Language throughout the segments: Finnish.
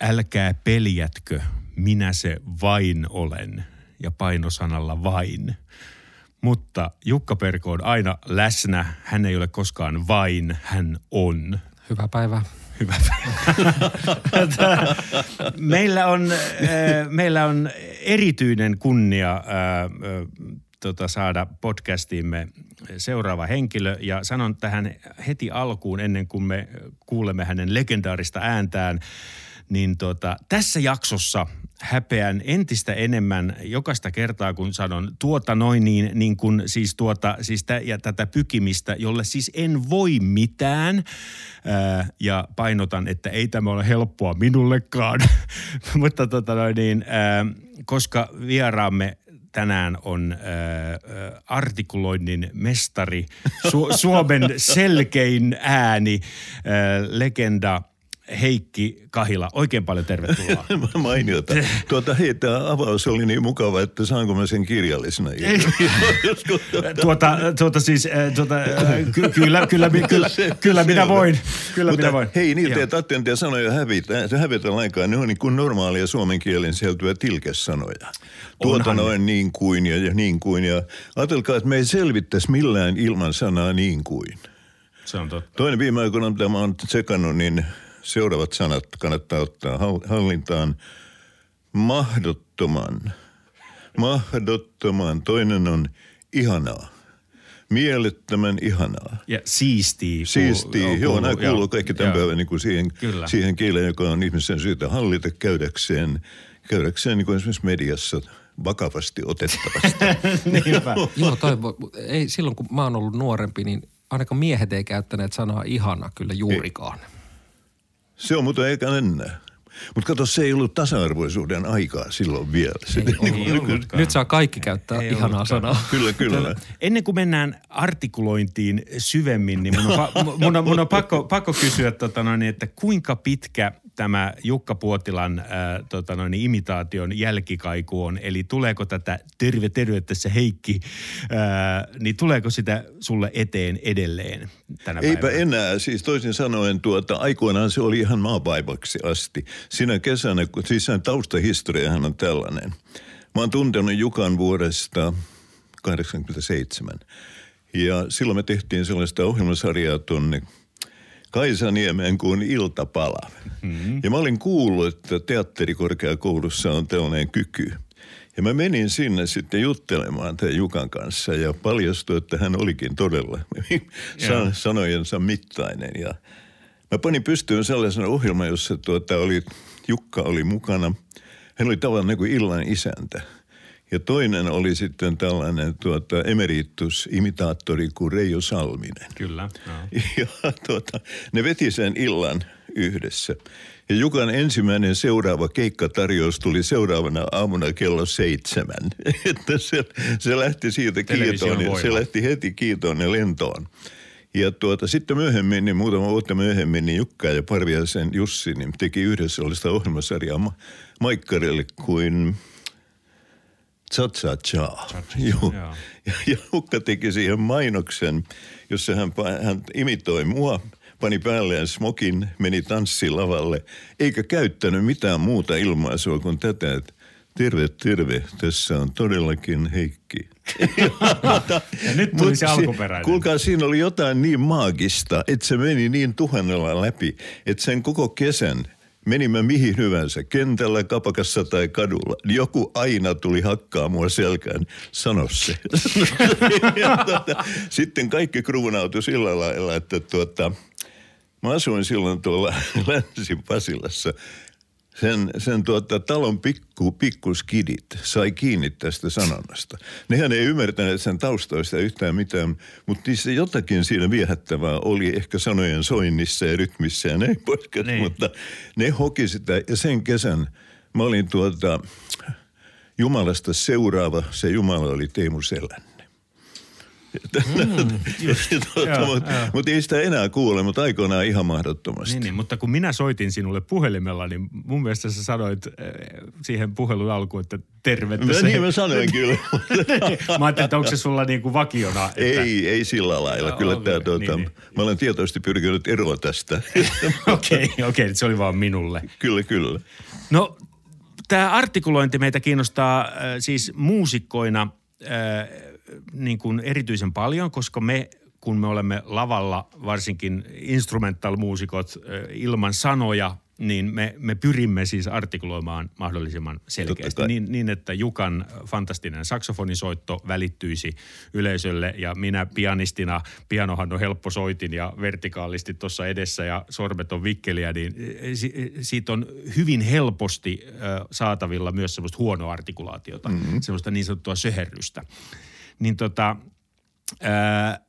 älkää peljätkö, minä se vain olen ja painosanalla vain. Mutta Jukka Perko on aina läsnä, hän ei ole koskaan vain, hän on. Hyvää päivää. Hyvä. meillä, on, äh, meillä on erityinen kunnia äh, äh, tota, saada podcastiimme seuraava henkilö. Ja sanon tähän heti alkuun, ennen kuin me kuulemme hänen legendaarista ääntään, niin tota, tässä jaksossa häpeän entistä enemmän jokaista kertaa, kun sanon tuota noin niin, niin kuin siis tuota, siis tä, ja tätä pykimistä, jolle siis en voi mitään. Ää, ja painotan, että ei tämä ole helppoa minullekaan, mutta tota noin niin, ää, koska vieraamme tänään on äh, artikuloinnin mestari, Su- Suomen selkein ääni, äh, legenda – Heikki Kahila, oikein paljon tervetuloa. Mainiota. Tuota, hei, tämä avaus oli niin mukava, että saanko mä sen kirjallisena? tuota, tuota siis, tuota, ky- kyllä, kyllä, kyllä, kyllä minä voin. Kyllä Mutta minä voin. hei, niitä ei tarvitse sanoja hävitä, hävitä lainkaan. Ne on niin kuin normaalia suomen kielen sieltyä tilkesanoja. Tuota Onhan noin niin kuin ja, ja niin kuin. Ja ajatelkaa, että me ei selvittäisi millään ilman sanaa niin kuin. Se on totta. Toinen viime aikoina, mitä mä oon tsekannut, niin – seuraavat sanat kannattaa ottaa hallintaan. Mahdottoman. Mahdottoman. Toinen on ihanaa. Mielettömän ihanaa. Ja siistii. Siistii, joo, joo nämä kuuluu kaikki tämän päivän niin kuin siihen, siihen kieleen, joka on ihmisen syytä hallita käydäkseen, käydäkseen niin kuin esimerkiksi mediassa vakavasti otettavasti. joo, toi, ei, silloin kun mä oon ollut nuorempi, niin ainakaan miehet ei käyttäneet sanaa ihana kyllä juurikaan. Ei. Se on mutta eikä enää. Mutta kato, se ei ollut tasa-arvoisuuden aikaa silloin vielä. Se, ei, ei nyt, nyt saa kaikki käyttää ei ihanaa sanaa. Kyllä, kyllä. Ennen kuin mennään artikulointiin syvemmin, niin mun on, mun on, mun on pakko, pakko kysyä, tota noin, että kuinka pitkä tämä Jukka Puotilan äh, tota noin, imitaation jälkikaiku on? Eli tuleeko tätä terve terve tässä Heikki, äh, niin tuleeko sitä sulle eteen edelleen tänä Eipä päivänä? enää. Siis toisin sanoen tuota, aikoinaan se oli ihan maapaivaksi asti. Sinä kesänä, siis sen taustahistoriahan on tällainen. Mä oon tuntenut Jukan vuodesta 87. Ja silloin me tehtiin sellaista ohjelmasarjaa tuonne Kaisaniemeen kuin iltapala. Mm-hmm. Ja mä olin kuullut, että teatterikorkeakoulussa on tällainen kyky. Ja mä menin sinne sitten juttelemaan tämän Jukan kanssa ja paljastui, että hän olikin todella sanojensa mittainen. Ja mä panin pystyyn sellaisen ohjelman, jossa tuota oli, Jukka oli mukana. Hän oli tavallaan niin kuin illan isäntä. Ja toinen oli sitten tällainen tuota, emeritus-imitaattori kuin Reijo Salminen. Kyllä. No. Ja tuota, ne veti sen illan yhdessä. Ja Jukan ensimmäinen seuraava keikkatarjous tuli seuraavana aamuna kello seitsemän. Että se, se lähti siitä kiitoon, ja se lähti heti kiitoon ja lentoon. Ja tuota, sitten myöhemmin, niin muutama vuotta myöhemmin, niin Jukka ja Parviaisen Jussi niin teki yhdessä sellaista ohjelmasarjaa Ma- Maikkarille kuin Cha Cha Cha. Joo. Ja, ja Jukka teki siihen mainoksen, jossa hän, hän imitoi mua, pani päälleen smokin, meni tanssilavalle, eikä käyttänyt mitään muuta ilmaisua kuin tätä, että terve, terve, tässä on todellakin Heikki. ja nyt tuli Mut se alkuperäinen. Kuulkaa, siinä oli jotain niin maagista, että se meni niin tuhannella läpi, että sen koko kesän – menimme mihin hyvänsä, kentällä, kapakassa tai kadulla, joku aina tuli hakkaa mua selkään, sano se. tuota, sitten kaikki kruunautui sillä lailla, että tuota, mä asuin silloin tuolla Länsi-Pasilassa sen, sen tuota, talon pikku, pikkuskidit sai kiinni tästä sanonnasta. Nehän ei ymmärtäneet sen taustoista yhtään mitään, mutta niissä jotakin siinä viehättävää oli ehkä sanojen soinnissa ja rytmissä ja näin poiskin. Niin. Mutta ne hoki sitä ja sen kesän mä olin tuota, Jumalasta seuraava, se Jumala oli Teemu Selänne. Mm, tuota, mutta, ei sitä enää kuule, mutta aikoinaan ihan mahdottomasti. Niin, niin, mutta kun minä soitin sinulle puhelimella, niin mun mielestä sä sanoit äh, siihen puhelun alkuun, että terve. Mä, niin mä sanoin kyllä. mä ajattelin, että onko se sulla niin kuin vakiona? Että... Ei, ei sillä lailla. No, kyllä okay, tämä, tuota, niin, niin. mä olen tietoisesti pyrkinyt eroa tästä. Okei, okei, okay, okay, se oli vaan minulle. Kyllä, kyllä. No Tämä artikulointi meitä kiinnostaa äh, siis muusikkoina äh, niin kuin erityisen paljon, koska me kun me olemme lavalla, varsinkin instrumental-muusikot ilman sanoja, niin me, me pyrimme siis artikuloimaan mahdollisimman selkeästi niin, niin, että Jukan fantastinen saksofonisoitto välittyisi yleisölle ja minä pianistina, pianohan on helppo soitin ja vertikaalisti tuossa edessä ja sormet on vikkeliä, niin siitä on hyvin helposti saatavilla myös semmoista huonoa artikulaatiota, mm-hmm. semmoista niin sanottua söherrystä. Niin tota, ää,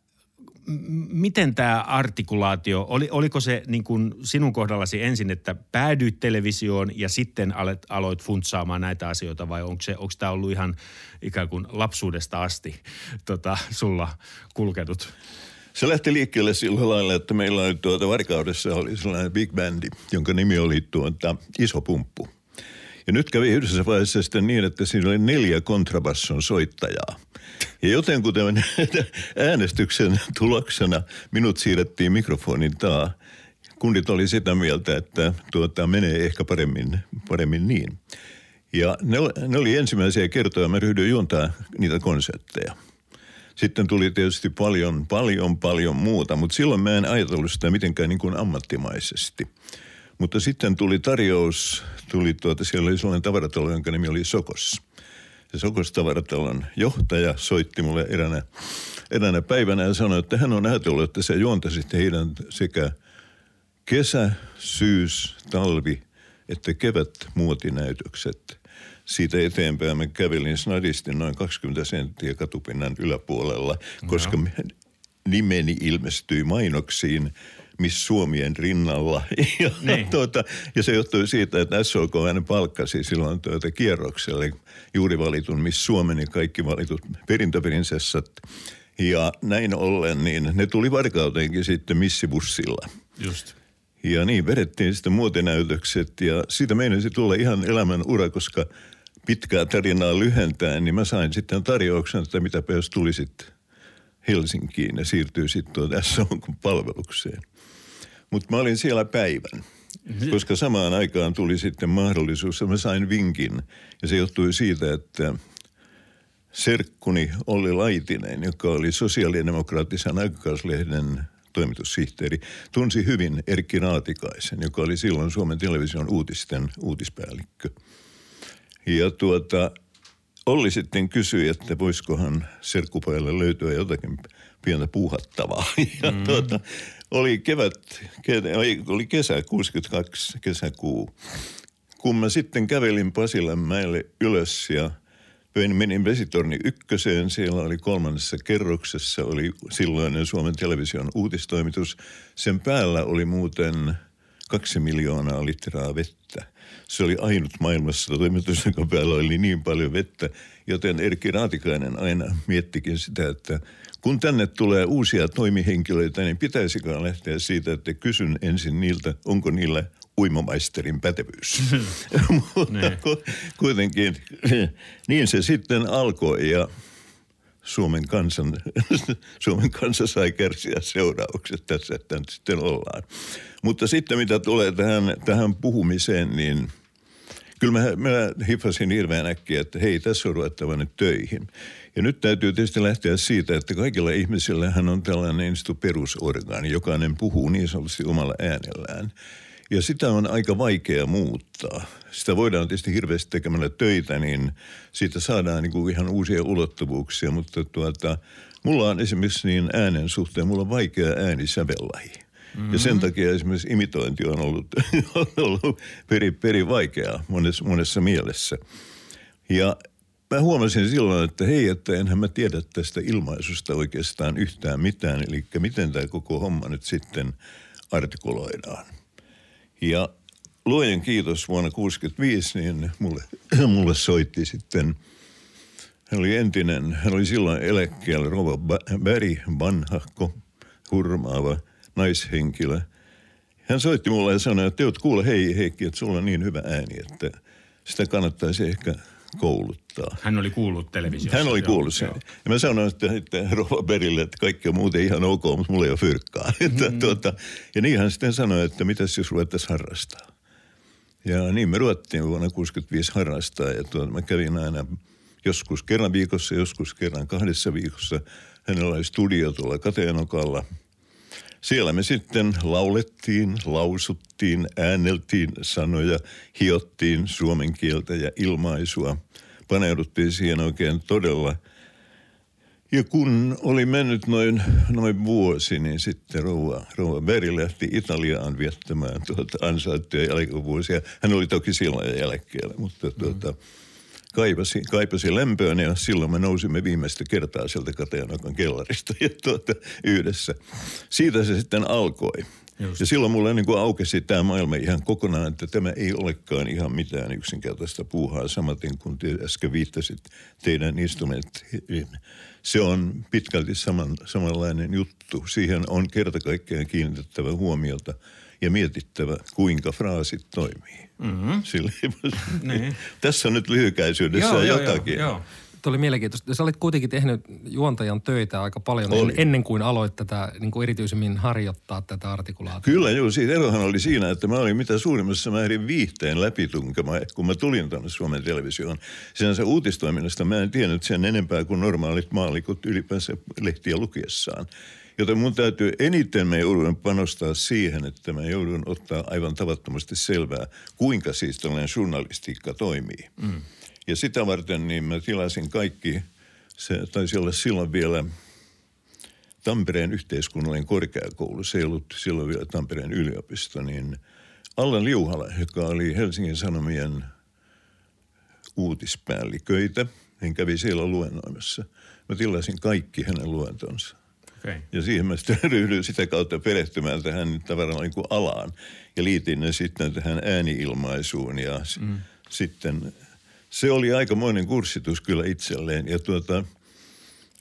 miten tämä artikulaatio, oli, oliko se niin kuin sinun kohdallasi ensin, että päädyit televisioon ja sitten aloit, aloit funtsaamaan näitä asioita vai onko, se, onko tämä ollut ihan ikään kuin lapsuudesta asti tota, sulla kulkenut? Se lähti liikkeelle sillä lailla, että meillä oli tuota Varkaudessa oli sellainen big bandi, jonka nimi oli tuota Iso Pumppu. Ja nyt kävi yhdessä vaiheessa sitten niin, että siinä oli neljä kontrabasson soittajaa. Ja joten kuten äänestyksen tuloksena minut siirrettiin mikrofonin taa, kundit oli sitä mieltä, että tuota, menee ehkä paremmin, paremmin niin. Ja ne, ne oli ensimmäisiä kertoja, mä ryhdyin juontaa niitä konsertteja. Sitten tuli tietysti paljon, paljon, paljon muuta, mutta silloin mä en ajatellut sitä mitenkään niin kuin ammattimaisesti. Mutta sitten tuli tarjous, tuli tuota, siellä oli sellainen tavaratalo, jonka nimi oli Sokos – se Sokostavaratallon johtaja soitti mulle eräänä, eräänä päivänä ja sanoi, että hän on ajatellut, että se juontaisi heidän sekä kesä, syys, talvi että kevät muotinäytökset. Siitä eteenpäin mä kävelin snadisti noin 20 senttiä katupinnan yläpuolella, koska no. nimeni ilmestyi mainoksiin – Miss Suomien rinnalla. Ja, niin. tuota, ja se johtui siitä, että SOK hän palkkasi silloin tuota kierrokselle juuri valitun Miss Suomen ja kaikki valitut perintöprinsessat. Ja näin ollen, niin ne tuli varkauteenkin sitten missibussilla. Just. Ja niin vedettiin sitten muotinäytökset ja siitä meinasi tulla ihan elämän ura, koska pitkää tarinaa lyhentää, niin mä sain sitten tarjouksen, että mitä jos tulisit Helsinkiin ja siirtyy sitten tuon SOK-palvelukseen. Mutta mä olin siellä päivän, mm-hmm. koska samaan aikaan tuli sitten mahdollisuus, että mä sain vinkin. Ja se johtui siitä, että serkkuni Olli Laitinen, joka oli sosiaalidemokraattisen aikakauslehden toimitussihteeri, tunsi hyvin Erkki Raatikaisen, joka oli silloin Suomen television uutisten uutispäällikkö. Ja tuota, Olli sitten kysyi, että voisikohan serkkupajalle löytyä jotakin pientä puuhattavaa. Ja mm. tuota, oli kevät, oli kesä, 62 kesäkuu. Kun mä sitten kävelin Pasilanmäelle ylös ja menin vesitorni ykköseen, siellä oli kolmannessa kerroksessa, oli silloinen Suomen television uutistoimitus. Sen päällä oli muuten kaksi miljoonaa litraa vettä. Se oli ainut maailmassa toimitus, jonka päällä oli niin paljon vettä, joten Erkki Raatikainen aina miettikin sitä, että kun tänne tulee uusia toimihenkilöitä, niin pitäisikö lähteä siitä, että kysyn ensin niiltä, onko niillä uimamaisterin pätevyys. Mutta niin. kuitenkin niin se sitten alkoi ja Suomen, kansan, Suomen kansa sai kärsiä seuraukset tässä, että sitten ollaan. Mutta sitten mitä tulee tähän, tähän puhumiseen, niin kyllä mä, mä hiffasin hirveän äkkiä, että hei, tässä on ruvettava nyt töihin. Ja nyt täytyy tietysti lähteä siitä, että kaikilla ihmisillä hän on tällainen niin perusorgaani. Jokainen puhuu niin sanotusti omalla äänellään. Ja sitä on aika vaikea muuttaa. Sitä voidaan tietysti hirveästi tekemällä töitä, niin siitä saadaan niin kuin ihan uusia ulottuvuuksia. Mutta tuota, mulla on esimerkiksi niin äänen suhteen, mulla on vaikea äänisävellahi. Mm-hmm. Ja sen takia esimerkiksi imitointi on ollut, on ollut peri, peri vaikeaa monessa, monessa mielessä. Ja mä huomasin silloin, että hei, että enhän mä tiedä tästä ilmaisusta oikeastaan yhtään mitään. Eli miten tämä koko homma nyt sitten artikuloidaan. Ja luojen kiitos vuonna 1965, niin mulle, mulle soitti sitten Hän oli entinen, hän oli silloin eläkkeellä Rova Bäri, vanhahko, hurmaava naishenkilö. Hän soitti mulle ja sanoi, että teot kuule, hei Heikki, että sulla on niin hyvä ääni, että sitä kannattaisi ehkä kouluttaa. Hän oli kuullut televisiossa. Hän oli kuullut sen. Ja mä sanoin että, että Rova Berille, että kaikki on muuten ihan ok, mutta mulla ei ole fyrkkaa. Mm-hmm. tuota, ja niin hän sitten sanoi, että mitäs jos ruvettaisiin harrastaa. Ja niin me ruvettiin vuonna 65 harrastaa ja tuota, mä kävin aina joskus kerran viikossa, joskus kerran kahdessa viikossa. Hänellä oli studio tuolla Kateenokalla. Siellä me sitten laulettiin, lausuttiin, ääneltiin sanoja, hiottiin suomen kieltä ja ilmaisua. Paneuduttiin siihen oikein todella. Ja kun oli mennyt noin, noin vuosi, niin sitten rouva, rouva Beri lähti Italiaan viettämään tuota ansaittuja jälkivuosia. Hän oli toki silloin jälkeen, mutta tuota, mm kaipasi, kaipasi lämpöön ja silloin me nousimme viimeistä kertaa sieltä Katajanokan kellarista ja tuota, yhdessä. Siitä se sitten alkoi. Just. Ja silloin mulle niin kuin aukesi tämä maailma ihan kokonaan, että tämä ei olekaan ihan mitään yksinkertaista puuhaa. Samaten kuin te äsken viittasit teidän instrumentti. Se on pitkälti saman, samanlainen juttu. Siihen on kerta kaikkiaan kiinnitettävä huomiota ja mietittävä, kuinka fraasit toimii. Mm-hmm. niin. Tässä on nyt lyhykäisyydessä joo, jotakin. Joo, joo. Tuo oli mielenkiintoista. Sä olit kuitenkin tehnyt juontajan töitä aika paljon oli. ennen kuin aloit tätä niin kuin erityisemmin harjoittaa tätä artikulaatiota. Kyllä joo, siitä erohan oli siinä, että mä olin mitä suurimmassa määrin viihteen läpitunkema, kun mä tulin tänne Suomen televisioon. Sinänsä uutistoiminnasta mä en tiennyt sen enempää kuin normaalit maalikot ylipäänsä lehtiä lukiessaan. Joten mun täytyy eniten me joudun panostaa siihen, että mä joudun ottaa aivan tavattomasti selvää, kuinka siis tällainen journalistiikka toimii. Mm. Ja sitä varten niin mä tilasin kaikki, se taisi olla silloin vielä Tampereen yhteiskunnallinen korkeakoulu, se ei ollut silloin vielä Tampereen yliopisto, niin Allan Liuhala, joka oli Helsingin Sanomien uutispäälliköitä, hän kävi siellä luennoimassa. Mä tilasin kaikki hänen luentonsa. Okay. Ja siihen mä sitten ryhdyin sitä kautta perehtymään tähän tavallaan niin kuin alaan. Ja liitin ne sitten tähän ääniilmaisuun ja mm. sitten se oli aikamoinen kurssitus kyllä itselleen. Ja tuota,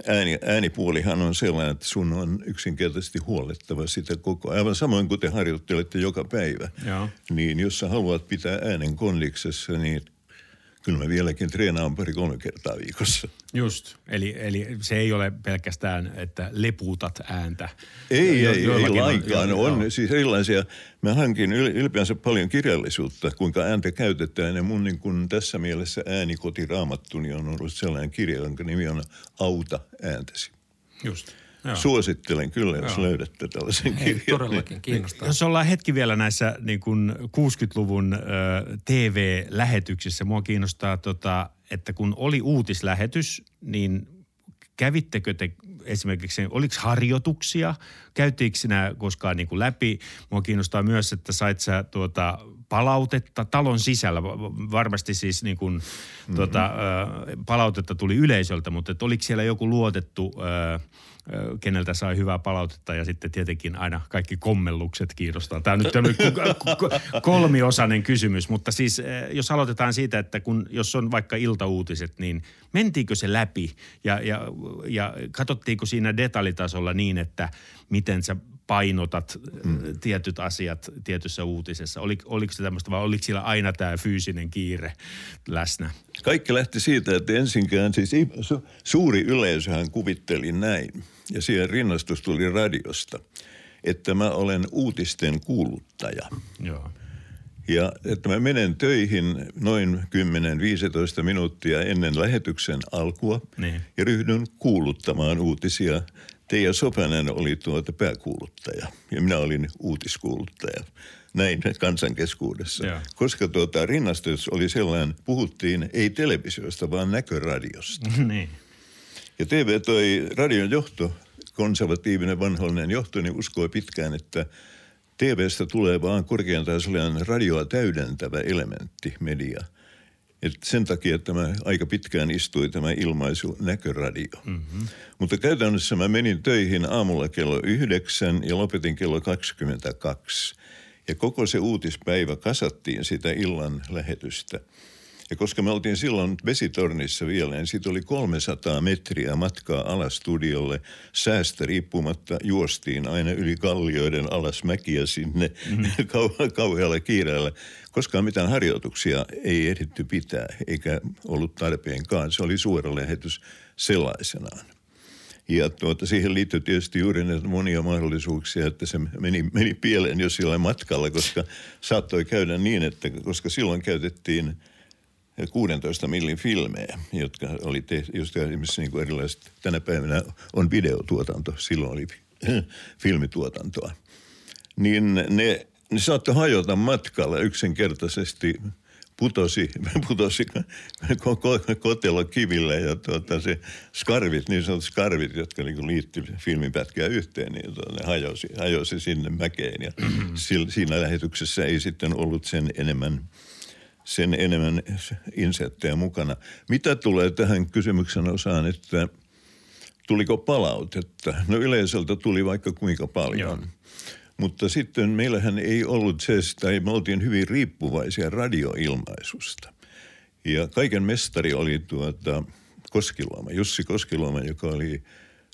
ääni, äänipuolihan on sellainen, että sun on yksinkertaisesti huolettava sitä koko ajan. Aivan samoin kuin te harjoittelette joka päivä. Joo. Niin jos sä haluat pitää äänen kondiksessa, niin – kyllä mä vieläkin treenaan pari-kolme kertaa viikossa. Just, eli, eli se ei ole pelkästään, että lepuutat ääntä. Ei, jo, ei, ei lainkaan. On, on siis erilaisia. Mä hankin ylipäänsä paljon kirjallisuutta, kuinka ääntä käytetään. Ja mun niin kun tässä mielessä äänikotiraamattuni on ollut sellainen kirja, jonka nimi on Auta ääntäsi. Just. Joo. Suosittelen kyllä, jos Joo. löydätte tällaisen Ei, kirjan. Todellakin kiinnostaa. Jos ollaan hetki vielä näissä niin kuin 60-luvun ö, TV-lähetyksissä, mua kiinnostaa, tota, että kun oli uutislähetys, niin kävittekö te esimerkiksi, oliko harjoituksia, käyttiinkö sinä koskaan niin kuin läpi? Mua kiinnostaa myös, että sait sä tuota palautetta talon sisällä, varmasti siis niin kuin, mm-hmm. tuota, palautetta tuli yleisöltä, mutta että oliko siellä joku luotettu keneltä sai hyvää palautetta ja sitten tietenkin aina kaikki kommellukset kiinnostaa. Tämä on nyt kolmiosainen kysymys, mutta siis jos aloitetaan siitä, että kun, jos on vaikka iltauutiset, niin mentiinkö se läpi ja, ja, ja katsottiinko siinä detaljitasolla niin, että miten sä painotat mm. tietyt asiat tietyssä uutisessa? Oli, oliko se tämmöistä vai oliko siellä aina tämä fyysinen kiire läsnä? Kaikki lähti siitä, että ensinkään siis suuri yleisöhän kuvitteli näin ja siihen rinnastus tuli radiosta, että mä olen uutisten kuuluttaja. Joo. Ja että mä menen töihin noin 10-15 minuuttia ennen lähetyksen alkua niin. ja ryhdyn kuuluttamaan uutisia Teija Sopanen oli tuota pääkuuluttaja ja minä olin uutiskuuluttaja. Näin kansankeskuudessa. Ja. Koska tuota, rinnastus oli sellainen, puhuttiin ei televisiosta, vaan näköradiosta. niin. Ja TV toi radion johto, konservatiivinen vanhollinen johto, niin uskoi pitkään, että TVstä tulee vaan korkeintaan sellainen radioa täydentävä elementti, media – et sen takia että tämä aika pitkään istui tämä ilmaisu näköradio. Mm-hmm. Mutta käytännössä mä menin töihin aamulla kello yhdeksän ja lopetin kello 22. Ja koko se uutispäivä kasattiin sitä illan lähetystä. Ja koska me oltiin silloin vesitornissa vielä, niin siitä oli 300 metriä matkaa alas studiolle. Säästä riippumatta juostiin aina yli kallioiden alas mäkiä sinne mm. kau- kauhealla kiireellä. Koskaan mitään harjoituksia ei ehditty pitää, eikä ollut tarpeenkaan. Se oli suora lähetys sellaisenaan. Ja tuota, siihen liittyy tietysti juuri näitä monia mahdollisuuksia, että se meni, meni pieleen jo sillä matkalla, koska saattoi käydä niin, että koska silloin käytettiin 16 millin filmejä, jotka oli tehty, just esimerkiksi niin kuin erilaiset, tänä päivänä on videotuotanto, silloin oli filmituotantoa. Niin ne, ne saattoi hajota matkalla yksinkertaisesti – putosi, putosi kotelo kiville ja tuota, se skarvit, niin sanotut skarvit, jotka niin liittyi filmipätkään yhteen, niin tuota, ne hajosi, hajosi sinne mäkeen. Ja siinä lähetyksessä ei sitten ollut sen enemmän sen enemmän insettejä mukana. Mitä tulee tähän kysymyksen osaan, että tuliko palautetta? No yleisöltä tuli vaikka kuinka paljon. Joo. Mutta sitten meillähän ei ollut se, tai me oltiin hyvin riippuvaisia radioilmaisusta. Ja kaiken mestari oli tuota Koskiluoma, Jussi Koskiluoma, joka oli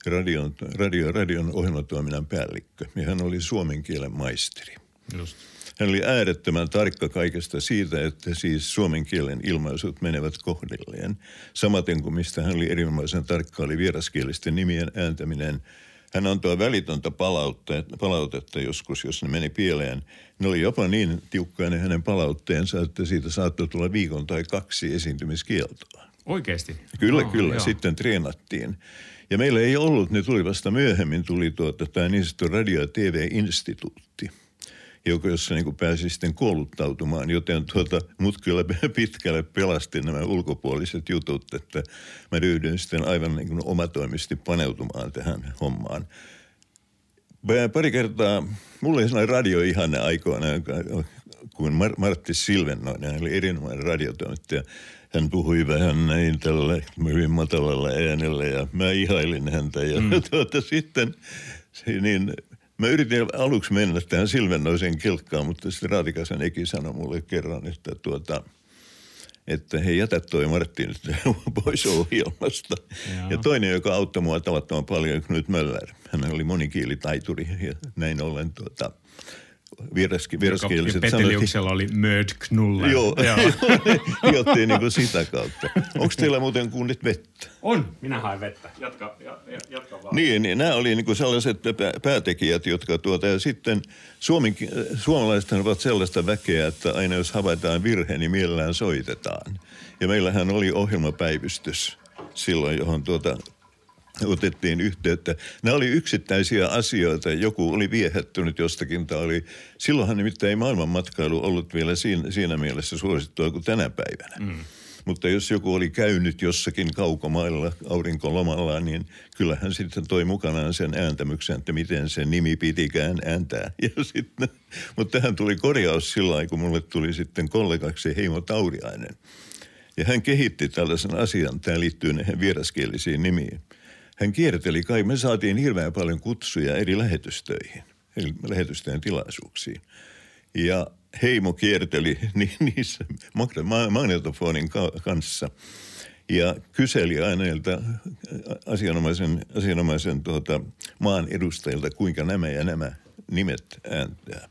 radion, radio, radion ohjelmatoiminnan päällikkö. Ja hän oli suomen kielen maisteri. Just. Hän oli äärettömän tarkka kaikesta siitä, että siis suomen kielen ilmaisut menevät kohdilleen. Samaten kuin mistä hän oli erinomaisen tarkka, oli vieraskielisten nimien ääntäminen – hän antoi välitöntä palautetta, palautetta joskus, jos ne meni pieleen. Ne oli jopa niin tiukkainen hänen palautteen,sa että siitä saattoi tulla viikon tai kaksi esiintymiskieltoa. Oikeasti? Kyllä, oh, kyllä. Joo. Sitten treenattiin. Ja meillä ei ollut, ne tuli vasta myöhemmin, tuli tuota, tämä niin sanottu radio- ja TV-instituutti – joka, jossa niin pääsi sitten kouluttautumaan, joten tuota, mut kyllä pitkälle pelasti nämä ulkopuoliset jutut, että mä ryhdyin sitten aivan niin kuin omatoimisesti paneutumaan tähän hommaan. Pari kertaa, mulla oli sellainen radioihanne aikoina, kuin Mar- Martti Silvennoinen, oli erinomainen radiotoimittaja. Hän puhui vähän näin tällä hyvin matalalla äänellä ja mä ihailin häntä. Ja mm. tuota, sitten niin Mä yritin aluksi mennä tähän Silvennoisen kelkkaan, mutta sitten Raatikasen Eki sanoi mulle kerran, että tuota, että he jätä toi Martti nyt pois ohjelmasta. Joo. Ja toinen, joka auttoi mua tavattoman paljon, Knut Möller. Hän oli monikielitaituri ja näin ollen tuota, vieraskieliset Peteliuksella oli Möd Knulla. Joo, hiottiin niin kuin sitä kautta. Onko teillä muuten kunnit vettä? On, minä haen vettä. Jatka, jatka vaan. Niin, niin nämä oli niin kuin sellaiset päätekijät, jotka tuota, ja sitten suomen, suomalaiset ovat sellaista väkeä, että aina jos havaitaan virhe, niin mielellään soitetaan. Ja meillähän oli ohjelmapäivystys silloin, johon tuota otettiin yhteyttä. Nämä oli yksittäisiä asioita. Joku oli viehättynyt jostakin. Tämä oli, silloinhan nimittäin ei maailmanmatkailu ollut vielä siinä, siinä mielessä suosittua kuin tänä päivänä. Mm. Mutta jos joku oli käynyt jossakin kaukomailla aurinkolomalla, niin kyllähän sitten toi mukanaan sen ääntämyksen, että miten se nimi pitikään ääntää. Ja sitten, mutta tähän tuli korjaus sillä kun mulle tuli sitten kollegaksi Heimo Tauriainen. Ja hän kehitti tällaisen asian, tämä liittyy näihin vieraskielisiin nimiin – hän kierteli kai, me saatiin hirveän paljon kutsuja eri lähetystöihin, eli lähetysten tilaisuuksiin. Ja Heimo kierteli niissä magnetofonin kanssa ja kyseli aina asianomaisen, asianomaisen tuota, maan edustajilta, kuinka nämä ja nämä nimet ääntää.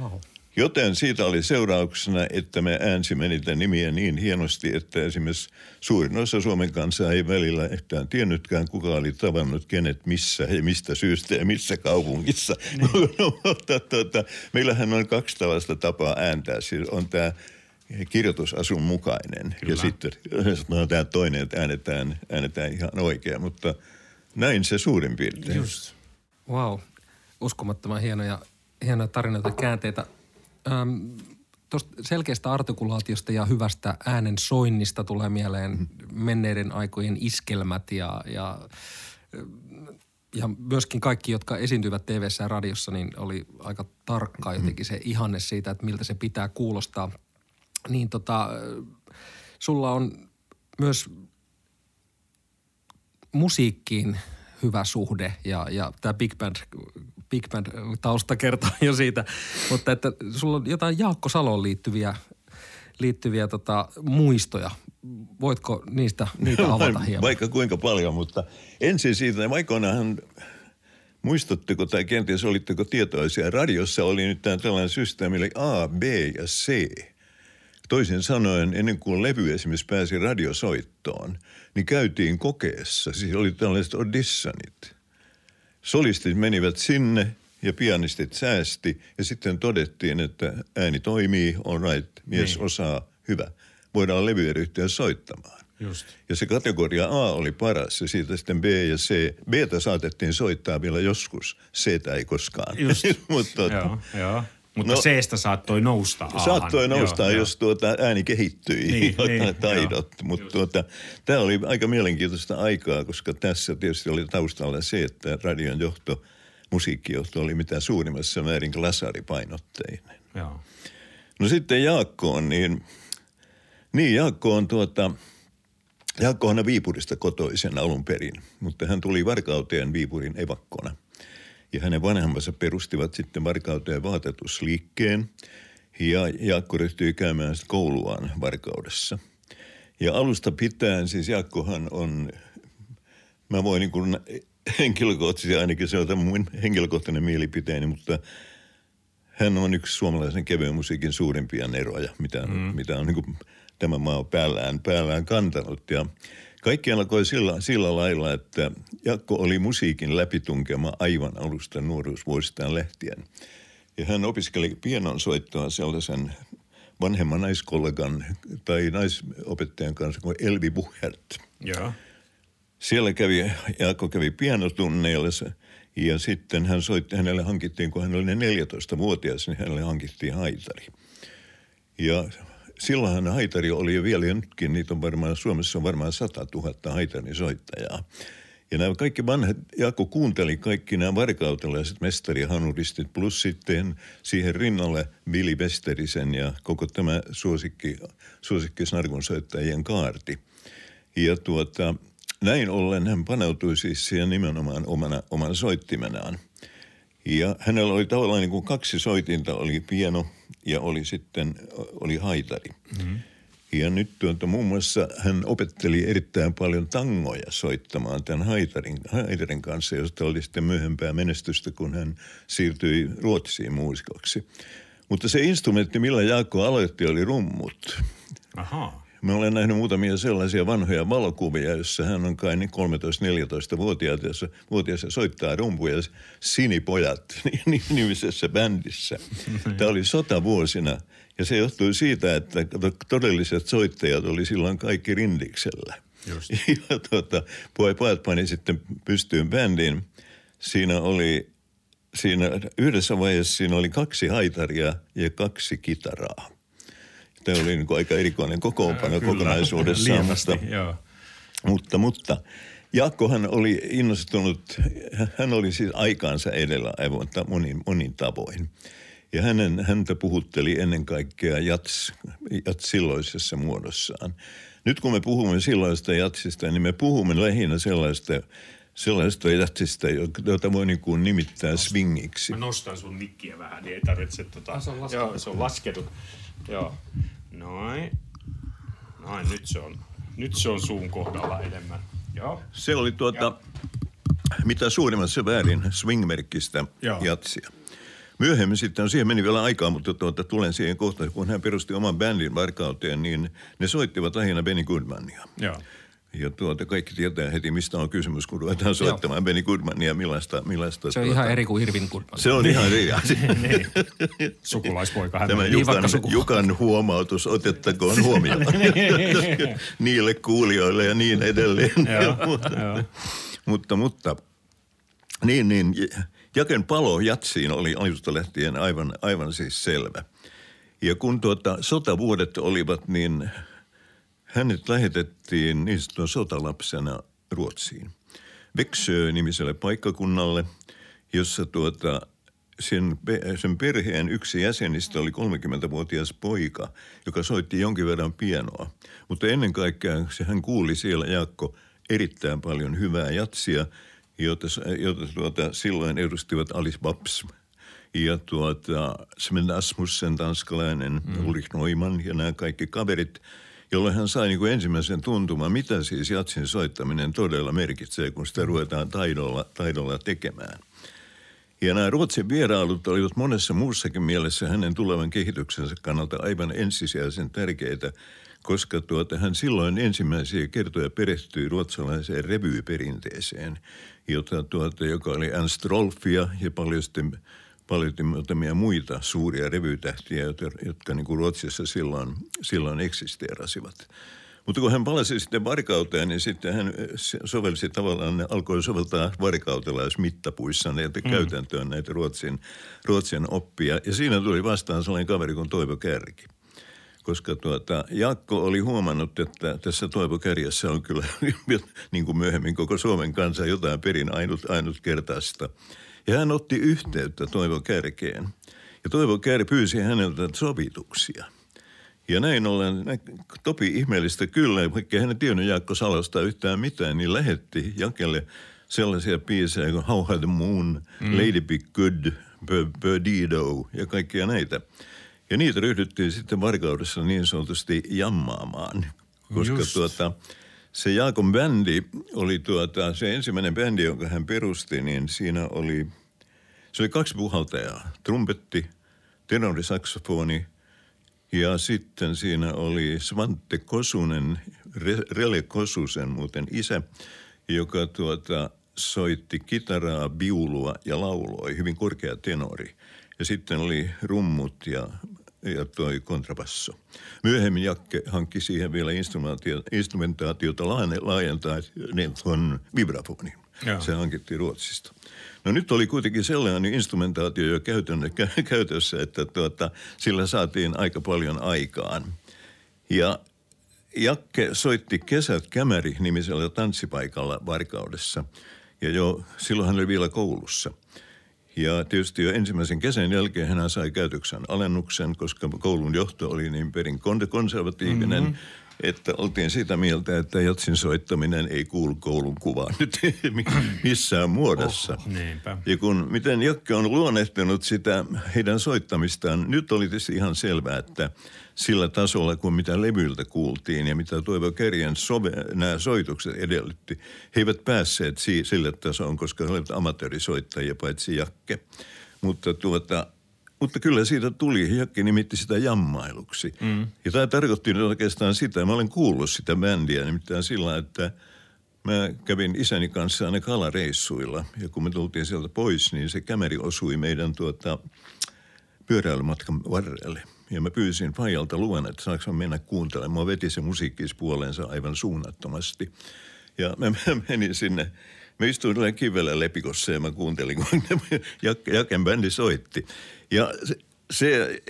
Wow. Joten siitä oli seurauksena, että me äänsimme niitä nimiä niin hienosti, että esimerkiksi suurin osa Suomen kansaa ei välillä yhtään tiennytkään, kuka oli tavannut kenet missä ja mistä syystä ja missä kaupungissa. Niin. Mutta tuota, meillähän on kaksi tällaista tapaa ääntää. Siis on tämä kirjoitusasun mukainen Kyllä. ja sitten on tämä toinen, että äänetään, äänetään ihan oikein, mutta näin se suurin piirtein. Just. Wow, uskomattoman hienoja, hienoja tarinoita käänteitä Ähm, Tuosta selkeästä artikulaatiosta ja hyvästä äänen soinnista tulee mieleen mm-hmm. menneiden aikojen iskelmät ja, ja, ja myöskin kaikki, jotka esiintyvät tv ja radiossa, niin oli aika tarkkaa mm-hmm. jotenkin se ihanne siitä, että miltä se pitää kuulostaa. Niin tota, sulla on myös musiikkiin hyvä suhde ja, ja tämä Big Band Big Band-tausta kertoo jo siitä. Mutta että sulla on jotain Jaakko Saloon liittyviä, liittyviä tota, muistoja. Voitko niistä niitä avata hieman? Vaikka kuinka paljon, mutta ensin siitä, aikoinaanhan Muistatteko tai kenties olitteko tietoisia? Radiossa oli nyt tällainen systeemi, eli A, B ja C. Toisin sanoen, ennen kuin levy esimerkiksi pääsi radiosoittoon, niin käytiin kokeessa. Siis oli tällaiset auditionit. Solistit menivät sinne ja pianistit säästi ja sitten todettiin, että ääni toimii, on right, mies niin. osaa, hyvä. Voidaan levyä ryhtyä soittamaan. Just. Ja se kategoria A oli paras ja siitä sitten B ja C. B saatettiin soittaa vielä joskus, C ei koskaan. Just. Mutta joo, joo. Mutta no, C-stä saattoi nousta Ahan. Saattoi nousta, joo, jos tuota ääni kehittyi, niin, niin, taidot. Mutta tuota, tämä oli aika mielenkiintoista aikaa, koska tässä tietysti oli taustalla se, että radion johto, musiikkijohto oli mitä suurimmassa määrin glasaripainotteinen. Joo. No sitten Jaakko on niin, niin Jaakko on tuota, Jaakko on Viipurista kotoisen alun perin, mutta hän tuli Varkauteen Viipurin evakkona. Ja hänen vanhemmansa perustivat sitten Varkauteen vaatetusliikkeen ja Jaakko ryhtyi käymään kouluaan Varkaudessa. Ja alusta pitäen siis Jaakkohan on, mä voin niin kuin henkilökohtaisesti ainakin se on mun henkilökohtainen mielipiteeni, mutta hän on yksi suomalaisen kevyen musiikin suurimpia neroja, mitä, mm. mitä on niin kuin tämä maa on päällään, päällään kantanut. Ja kaikki alkoi sillä, sillä lailla, että Jakko oli musiikin läpitunkema aivan alusta nuoruusvuosistaan lähtien. Ja hän opiskeli pianonsoittoa sellaisen vanhemman naiskollegan tai naisopettajan kanssa kuin Elvi Buchert. Joo. Siellä kävi, Jaakko kävi pianotunneilla ja sitten hän soitti, hänelle hankittiin, kun hän oli 14-vuotias, niin hänelle hankittiin haitari. Ja silloinhan haitari oli jo vielä, ja nytkin niitä on varmaan, Suomessa on varmaan 100 000 haitarisoittajaa. Ja nämä kaikki vanhat, Jaakko kuunteli kaikki nämä varkautelaiset mestarihanuristit, plus sitten siihen rinnalle Vili Westerisen ja koko tämä suosikki, suosikki snarkunsoittajien kaarti. Ja tuota, näin ollen hän paneutui siis siihen nimenomaan omana, omana soittimenaan. Ja hänellä oli tavallaan niin kuin kaksi soitinta, oli pieno ja oli sitten oli haitari. Mm-hmm. Ja nyt tuota, muun muassa hän opetteli erittäin paljon tangoja soittamaan tämän haitarin, haitarin kanssa, josta oli sitten myöhempää menestystä, kun hän siirtyi Ruotsiin muusikoksi. Mutta se instrumentti, millä Jaakko aloitti, oli rummut. Aha. Mä olen nähnyt muutamia sellaisia vanhoja valokuvia, jossa hän on kai 13-14-vuotias vuotias ja soittaa rumpuja Sinipojat nimisessä bändissä. Tämä oli sotavuosina ja se johtui siitä, että todelliset soittajat oli silloin kaikki rindiksellä. Just. Ja tuota, pojat pani sitten pystyyn bändiin. Siinä oli siinä yhdessä vaiheessa siinä oli kaksi haitaria ja kaksi kitaraa. Tämä oli niin kuin aika erikoinen kokoonpano kokonaisuudessaan. mutta, joo. mutta, mutta Jaakkohan oli innostunut, hän oli siis aikaansa edellä aivan monin, monin tavoin. Ja hänen, häntä puhutteli ennen kaikkea jats, jats silloisessa muodossaan. Nyt kun me puhumme silloista jatsista, niin me puhumme lähinnä sellaista, sellaista jatsista, jota voi niin kuin nimittää swingiksi. Mä nostan sun mikkiä vähän, niin ei tarvitse tota... Ah, se on laskenut. Joo, se on laskenut. Joo. Noin. Noin, nyt se on, nyt se on suun kohdalla enemmän. Joo. Se oli tuota, ja. mitä suurimmassa väärin swing-merkkistä Joo. jatsia. Myöhemmin sitten, siihen meni vielä aikaa, mutta tuota, tulen siihen kohtaan, kun hän perusti oman bändin Varkauteen, niin ne soittivat lähinnä Benny Goodmania. Joo. Ja tuota, kaikki tietää heti, mistä on kysymys, kun ruvetaan soittamaan Joo. Benny Goodmania, millaista, millaista... Se on tuota, ihan eri kuin Irvin Goodman. Se on ihan eri asia. niin. Sukulaispoika hän Tämä niin, Jukan, Jukan huomautus otettakoon huomioon. Niille kuulijoille ja niin edelleen. Joo, mutta, mutta, mutta, niin, niin, Jaken palo jatsiin oli alusta lähtien aivan, aivan siis selvä. Ja kun tuota, sotavuodet olivat, niin hänet lähetettiin niin sanotun sotalapsena Ruotsiin. Växjö-nimiselle paikkakunnalle, jossa tuota, sen, sen perheen yksi jäsenistä oli 30-vuotias poika, joka soitti jonkin verran pianoa. Mutta ennen kaikkea se hän kuuli siellä Jaakko erittäin paljon hyvää jatsia, jota, jota tuota, silloin edustivat Alice Babs ja tuota, Sven Asmussen, tanskalainen, mm. Ulrich Neumann ja nämä kaikki kaverit, jolloin hän sai niin kuin ensimmäisen tuntumaan, mitä siis jatsin soittaminen todella merkitsee, kun sitä ruvetaan taidolla, taidolla tekemään. Ja nämä Ruotsin vierailut olivat monessa muussakin mielessä hänen tulevan kehityksensä kannalta aivan ensisijaisen tärkeitä, koska tuota, hän silloin ensimmäisiä kertoja perehtyi ruotsalaiseen revyperinteeseen, jota tuota, joka oli Ernst Rolfia ja paljon paljon muutamia muita suuria revytähtiä, jotka niin kuin Ruotsissa silloin, silloin eksisteerasivat. Mutta kun hän palasi sitten varkauteen, niin sitten hän sovelsi tavallaan, alkoi soveltaa varkautelaismittapuissa näitä mm. käytäntöön näitä Ruotsin, Ruotsin oppia. Ja siinä tuli vastaan sellainen kaveri kuin Toivo Kärki. Koska tuota, Jaakko oli huomannut, että tässä Toivo Kärjessä on kyllä, niin kuin myöhemmin koko Suomen kanssa, jotain perin ainut, ainutkertaista. Ja hän otti yhteyttä Toivo Kärkeen. Ja Toivo Kär pyysi häneltä sovituksia – ja näin ollen Topi ihmeellistä kyllä, vaikka hän ei tiennyt Jaakko Salosta yhtään mitään, niin lähetti Jakelle sellaisia biisejä kuin How Had the Moon, mm. Lady Be Good, Perdido ja kaikkia näitä. Ja niitä ryhdyttiin sitten varkaudessa niin sanotusti jammaamaan, koska Just. tuota, se Jaakon bändi oli tuota, se ensimmäinen bändi, jonka hän perusti, niin siinä oli, se oli kaksi puhaltajaa, trumpetti, tenorisaksofoni – ja sitten siinä oli Svante Kosunen, Rele Kosusen muuten isä, joka tuota, soitti kitaraa, biulua ja lauloi, hyvin korkea tenori. Ja sitten oli rummut ja, ja toi kontrabasso. Myöhemmin Jakke hankki siihen vielä instrumentaatiota laajentaa niin tuon vibrafonin. Se hankittiin Ruotsista. No nyt oli kuitenkin sellainen instrumentaatio jo käytössä, että tuota, sillä saatiin aika paljon aikaan. Ja Jakke soitti Kesät Kämäri nimisellä tanssipaikalla Varkaudessa. Ja jo silloin hän oli vielä koulussa. Ja tietysti jo ensimmäisen kesän jälkeen hän sai käytöksen alennuksen, koska koulun johto oli niin perin konservatiivinen. Mm-hmm että oltiin sitä mieltä, että jatsin soittaminen ei kuulu koulun kuvaan nyt missään muodossa. Oh, ja kun miten Jakke on luonnehtinut sitä heidän soittamistaan, nyt oli tietysti ihan selvää, että sillä tasolla kuin mitä levyltä kuultiin ja mitä Toivo Kerjen sove, nämä soitukset edellytti, he eivät päässeet sille tasoon, koska he olivat amatöörisoittajia paitsi Jakke. Mutta tuota, mutta kyllä siitä tuli, Jakki nimitti sitä jammailuksi. Mm. Ja tämä tarkoitti nyt oikeastaan sitä, mä olen kuullut sitä bändiä nimittäin sillä, että mä kävin isäni kanssa aina kalareissuilla. Ja kun me tultiin sieltä pois, niin se kämeri osui meidän tuota, pyöräilymatkan varrelle. Ja mä pyysin Fajalta luvan, että saanko mennä kuuntelemaan. Mä veti se musiikkispuolensa aivan suunnattomasti. Ja mä menin sinne Mä istuin kivellä lepikossa ja mä kuuntelin, kun Jaken bändi soitti. Ja se, se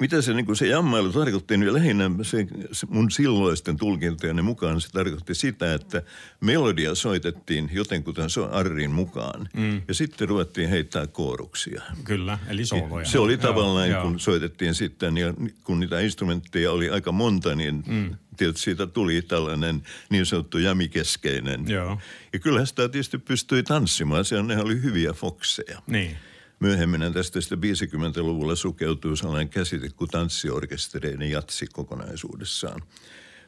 mitä se, niin se jammailu tarkoitti, niin lähinnä se, se mun silloisten tulkintojeni mukaan se tarkoitti sitä, että melodia soitettiin jotenkuten Arrin mukaan. Mm. Ja sitten ruvettiin heittää kooruksia. Kyllä, eli sooloja. Se oli tavallaan, joo, kun joo. soitettiin sitten, ja kun niitä instrumentteja oli aika monta, niin mm. Tietysti siitä tuli tällainen niin sanottu jamikeskeinen. Joo. Ja kyllä sitä tietysti pystyi tanssimaan, se ne oli hyviä fokseja. Niin. Myöhemmin tästä sitten 50-luvulla sukeutuu sellainen käsite kuin tanssiorkestereiden jatsi kokonaisuudessaan.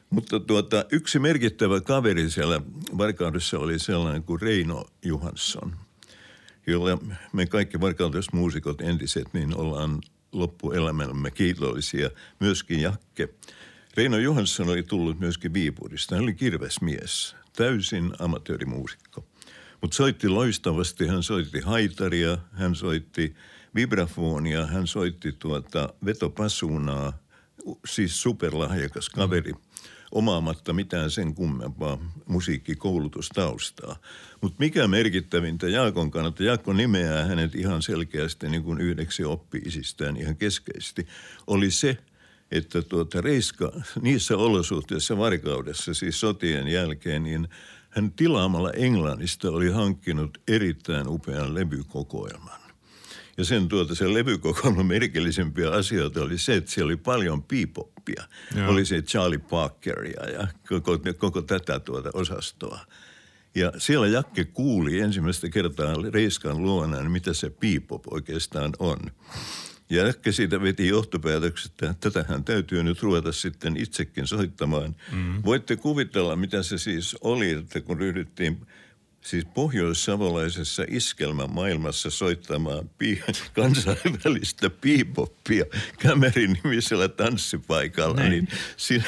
Mutta tuota, yksi merkittävä kaveri siellä Varkaudessa oli sellainen kuin Reino Johansson, jolla me kaikki varkaudesmuusikot entiset niin ollaan loppuelämämme kiitollisia. Myöskin Jakke. Reino Johansson oli tullut myöskin Viipurista. Hän oli kirvesmies, täysin amatöörimuusikko. Mutta soitti loistavasti, hän soitti haitaria, hän soitti vibrafonia, hän soitti tuota vetopasuunaa, siis superlahjakas kaveri, mm. omaamatta mitään sen kummempaa musiikkikoulutustaustaa. Mutta mikä merkittävintä Jaakon kannalta, Jaakko nimeää hänet ihan selkeästi niin kuin yhdeksi oppiisistään ihan keskeisesti, oli se, että tuota Reiska niissä olosuhteissa varkaudessa, siis sotien jälkeen, niin – hän tilaamalla Englannista oli hankkinut erittäin upean levykokoelman. Ja sen tuota sen levykokoelman merkillisempiä asioita oli se, että siellä oli paljon piipoppia. Oli se Charlie Parkeria ja koko, koko tätä tuota osastoa. Ja siellä Jakke kuuli ensimmäistä kertaa Reiskan luona, mitä se piipop oikeastaan on. Ja Jakke siitä veti johtopäätökset, että tätähän täytyy nyt ruveta sitten itsekin soittamaan. Mm. Voitte kuvitella, mitä se siis oli, että kun ryhdyttiin siis pohjois-savolaisessa iskelmämaailmassa soittamaan pi- kansainvälistä piipoppia Kämerin nimisellä tanssipaikalla, Näin. niin siinä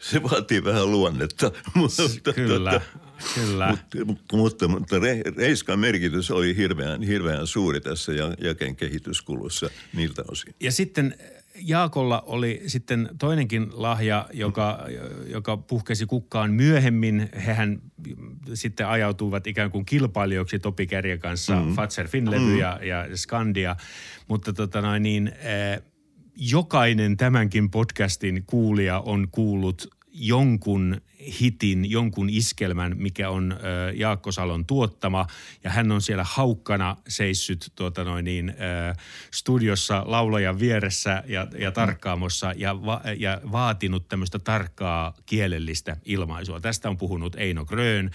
se vaatii vähän luonnetta. mutta, Kyllä. Tota, Kyllä. Mutta, mutta, mutta Reiskan merkitys oli hirveän, hirveän suuri tässä jaken kehityskulussa niiltä osin. Ja sitten Jaakolla oli sitten toinenkin lahja, joka, joka puhkesi kukkaan myöhemmin. Hehän sitten ajautuivat ikään kuin kilpailijoiksi Topi Kärjen kanssa, mm. Fatser Finlevy mm. ja, ja Skandia. Mutta tota noin niin, eh, jokainen tämänkin podcastin kuulija on kuullut jonkun hitin, jonkun iskelmän, mikä on Jaakko Salon tuottama. Ja hän on siellä haukkana seissyt tuota noin niin, studiossa laulajan vieressä ja, ja tarkkaamossa ja, va, ja vaatinut tämmöistä tarkkaa kielellistä ilmaisua. Tästä on puhunut Eino Grön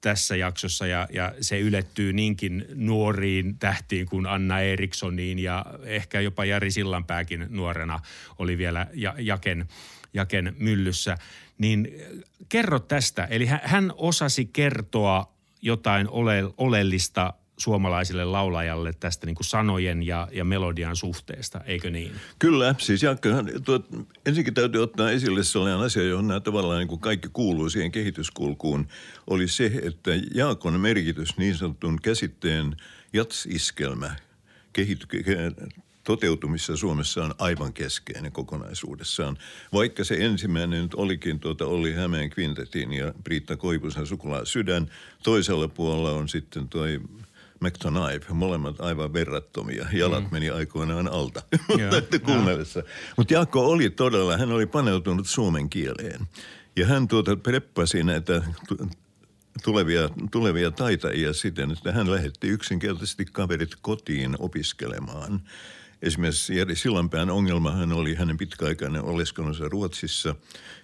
tässä jaksossa ja, ja se ylettyy niinkin nuoriin tähtiin kuin Anna Erikssoniin ja ehkä jopa Jari Sillanpääkin nuorena oli vielä ja, Jaken – Jaken myllyssä. Niin kerro tästä. Eli hän osasi kertoa jotain ole, oleellista suomalaiselle laulajalle tästä niin kuin sanojen ja, ja melodian suhteesta, eikö niin? Kyllä, siis tuot, ensinnäkin täytyy ottaa esille sellainen asia, johon nämä tavallaan niin kuin kaikki kuuluu siihen kehityskulkuun, oli se, että Jaakon merkitys niin sanotun käsitteen jatsiskelmä kehity, toteutumissa Suomessa on aivan keskeinen kokonaisuudessaan. Vaikka se ensimmäinen nyt olikin tuota Olli Hämeen kvintetin ja Priitta Koivusen sukulaa sydän. Toisella puolella on sitten toi McDonough, molemmat aivan verrattomia. Jalat mm. meni aikoinaan alta kuunnellessa. Mutta Jaakko oli todella, hän oli paneutunut suomen kieleen. Ja hän tuota preppasi näitä tulevia, tulevia taitajia siten, että hän lähetti yksinkertaisesti kaverit kotiin opiskelemaan – Esimerkiksi Jari Sillanpään ongelmahan oli hänen pitkäaikainen oleskelunsa Ruotsissa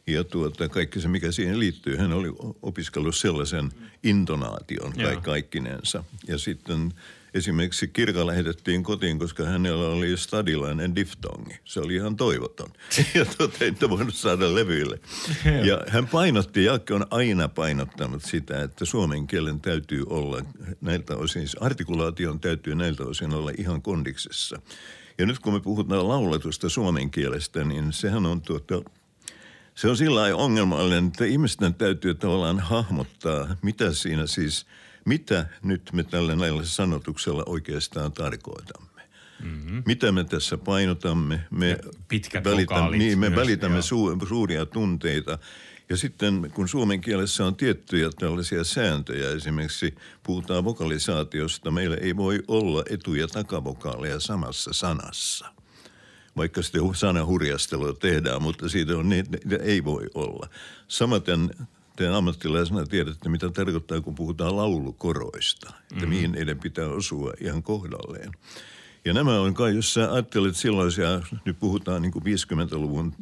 ja tuota, kaikki se, mikä siihen liittyy. Hän oli opiskellut sellaisen intonaation kai kaikkinensa. Ja sitten esimerkiksi kirka lähetettiin kotiin, koska hänellä oli stadilainen diftongi. Se oli ihan toivoton. Ja tuota, ei voinut saada levyille. Ja hän painotti, Jaakki on aina painottanut sitä, että suomen kielen täytyy olla näiltä osin, artikulaation täytyy näiltä osin olla ihan kondiksessa. Ja nyt kun me puhutaan lauletusta suomen kielestä, niin sehän on tuota, se on sillä lailla ongelmallinen, että ihmisten täytyy tavallaan hahmottaa, mitä siinä siis, mitä nyt me tällä näillä sanotuksella oikeastaan tarkoitamme. Mm-hmm. Mitä me tässä painotamme? Me Pitkät välitämme, niin, me myös, välitämme su, suuria tunteita – ja sitten kun suomen kielessä on tiettyjä tällaisia sääntöjä, esimerkiksi puhutaan vokalisaatiosta, meillä ei voi olla etu- ja takavokaaleja samassa sanassa. Vaikka sitten sanahurjastelua tehdään, mutta siitä on, niitä ei voi olla. Samaten te ammattilaisena tiedätte, mitä tarkoittaa, kun puhutaan laulukoroista, että mm-hmm. mihin niiden pitää osua ihan kohdalleen. Ja nämä on kai, jos sä ajattelet silloisia, nyt puhutaan niin kuin 50-luvun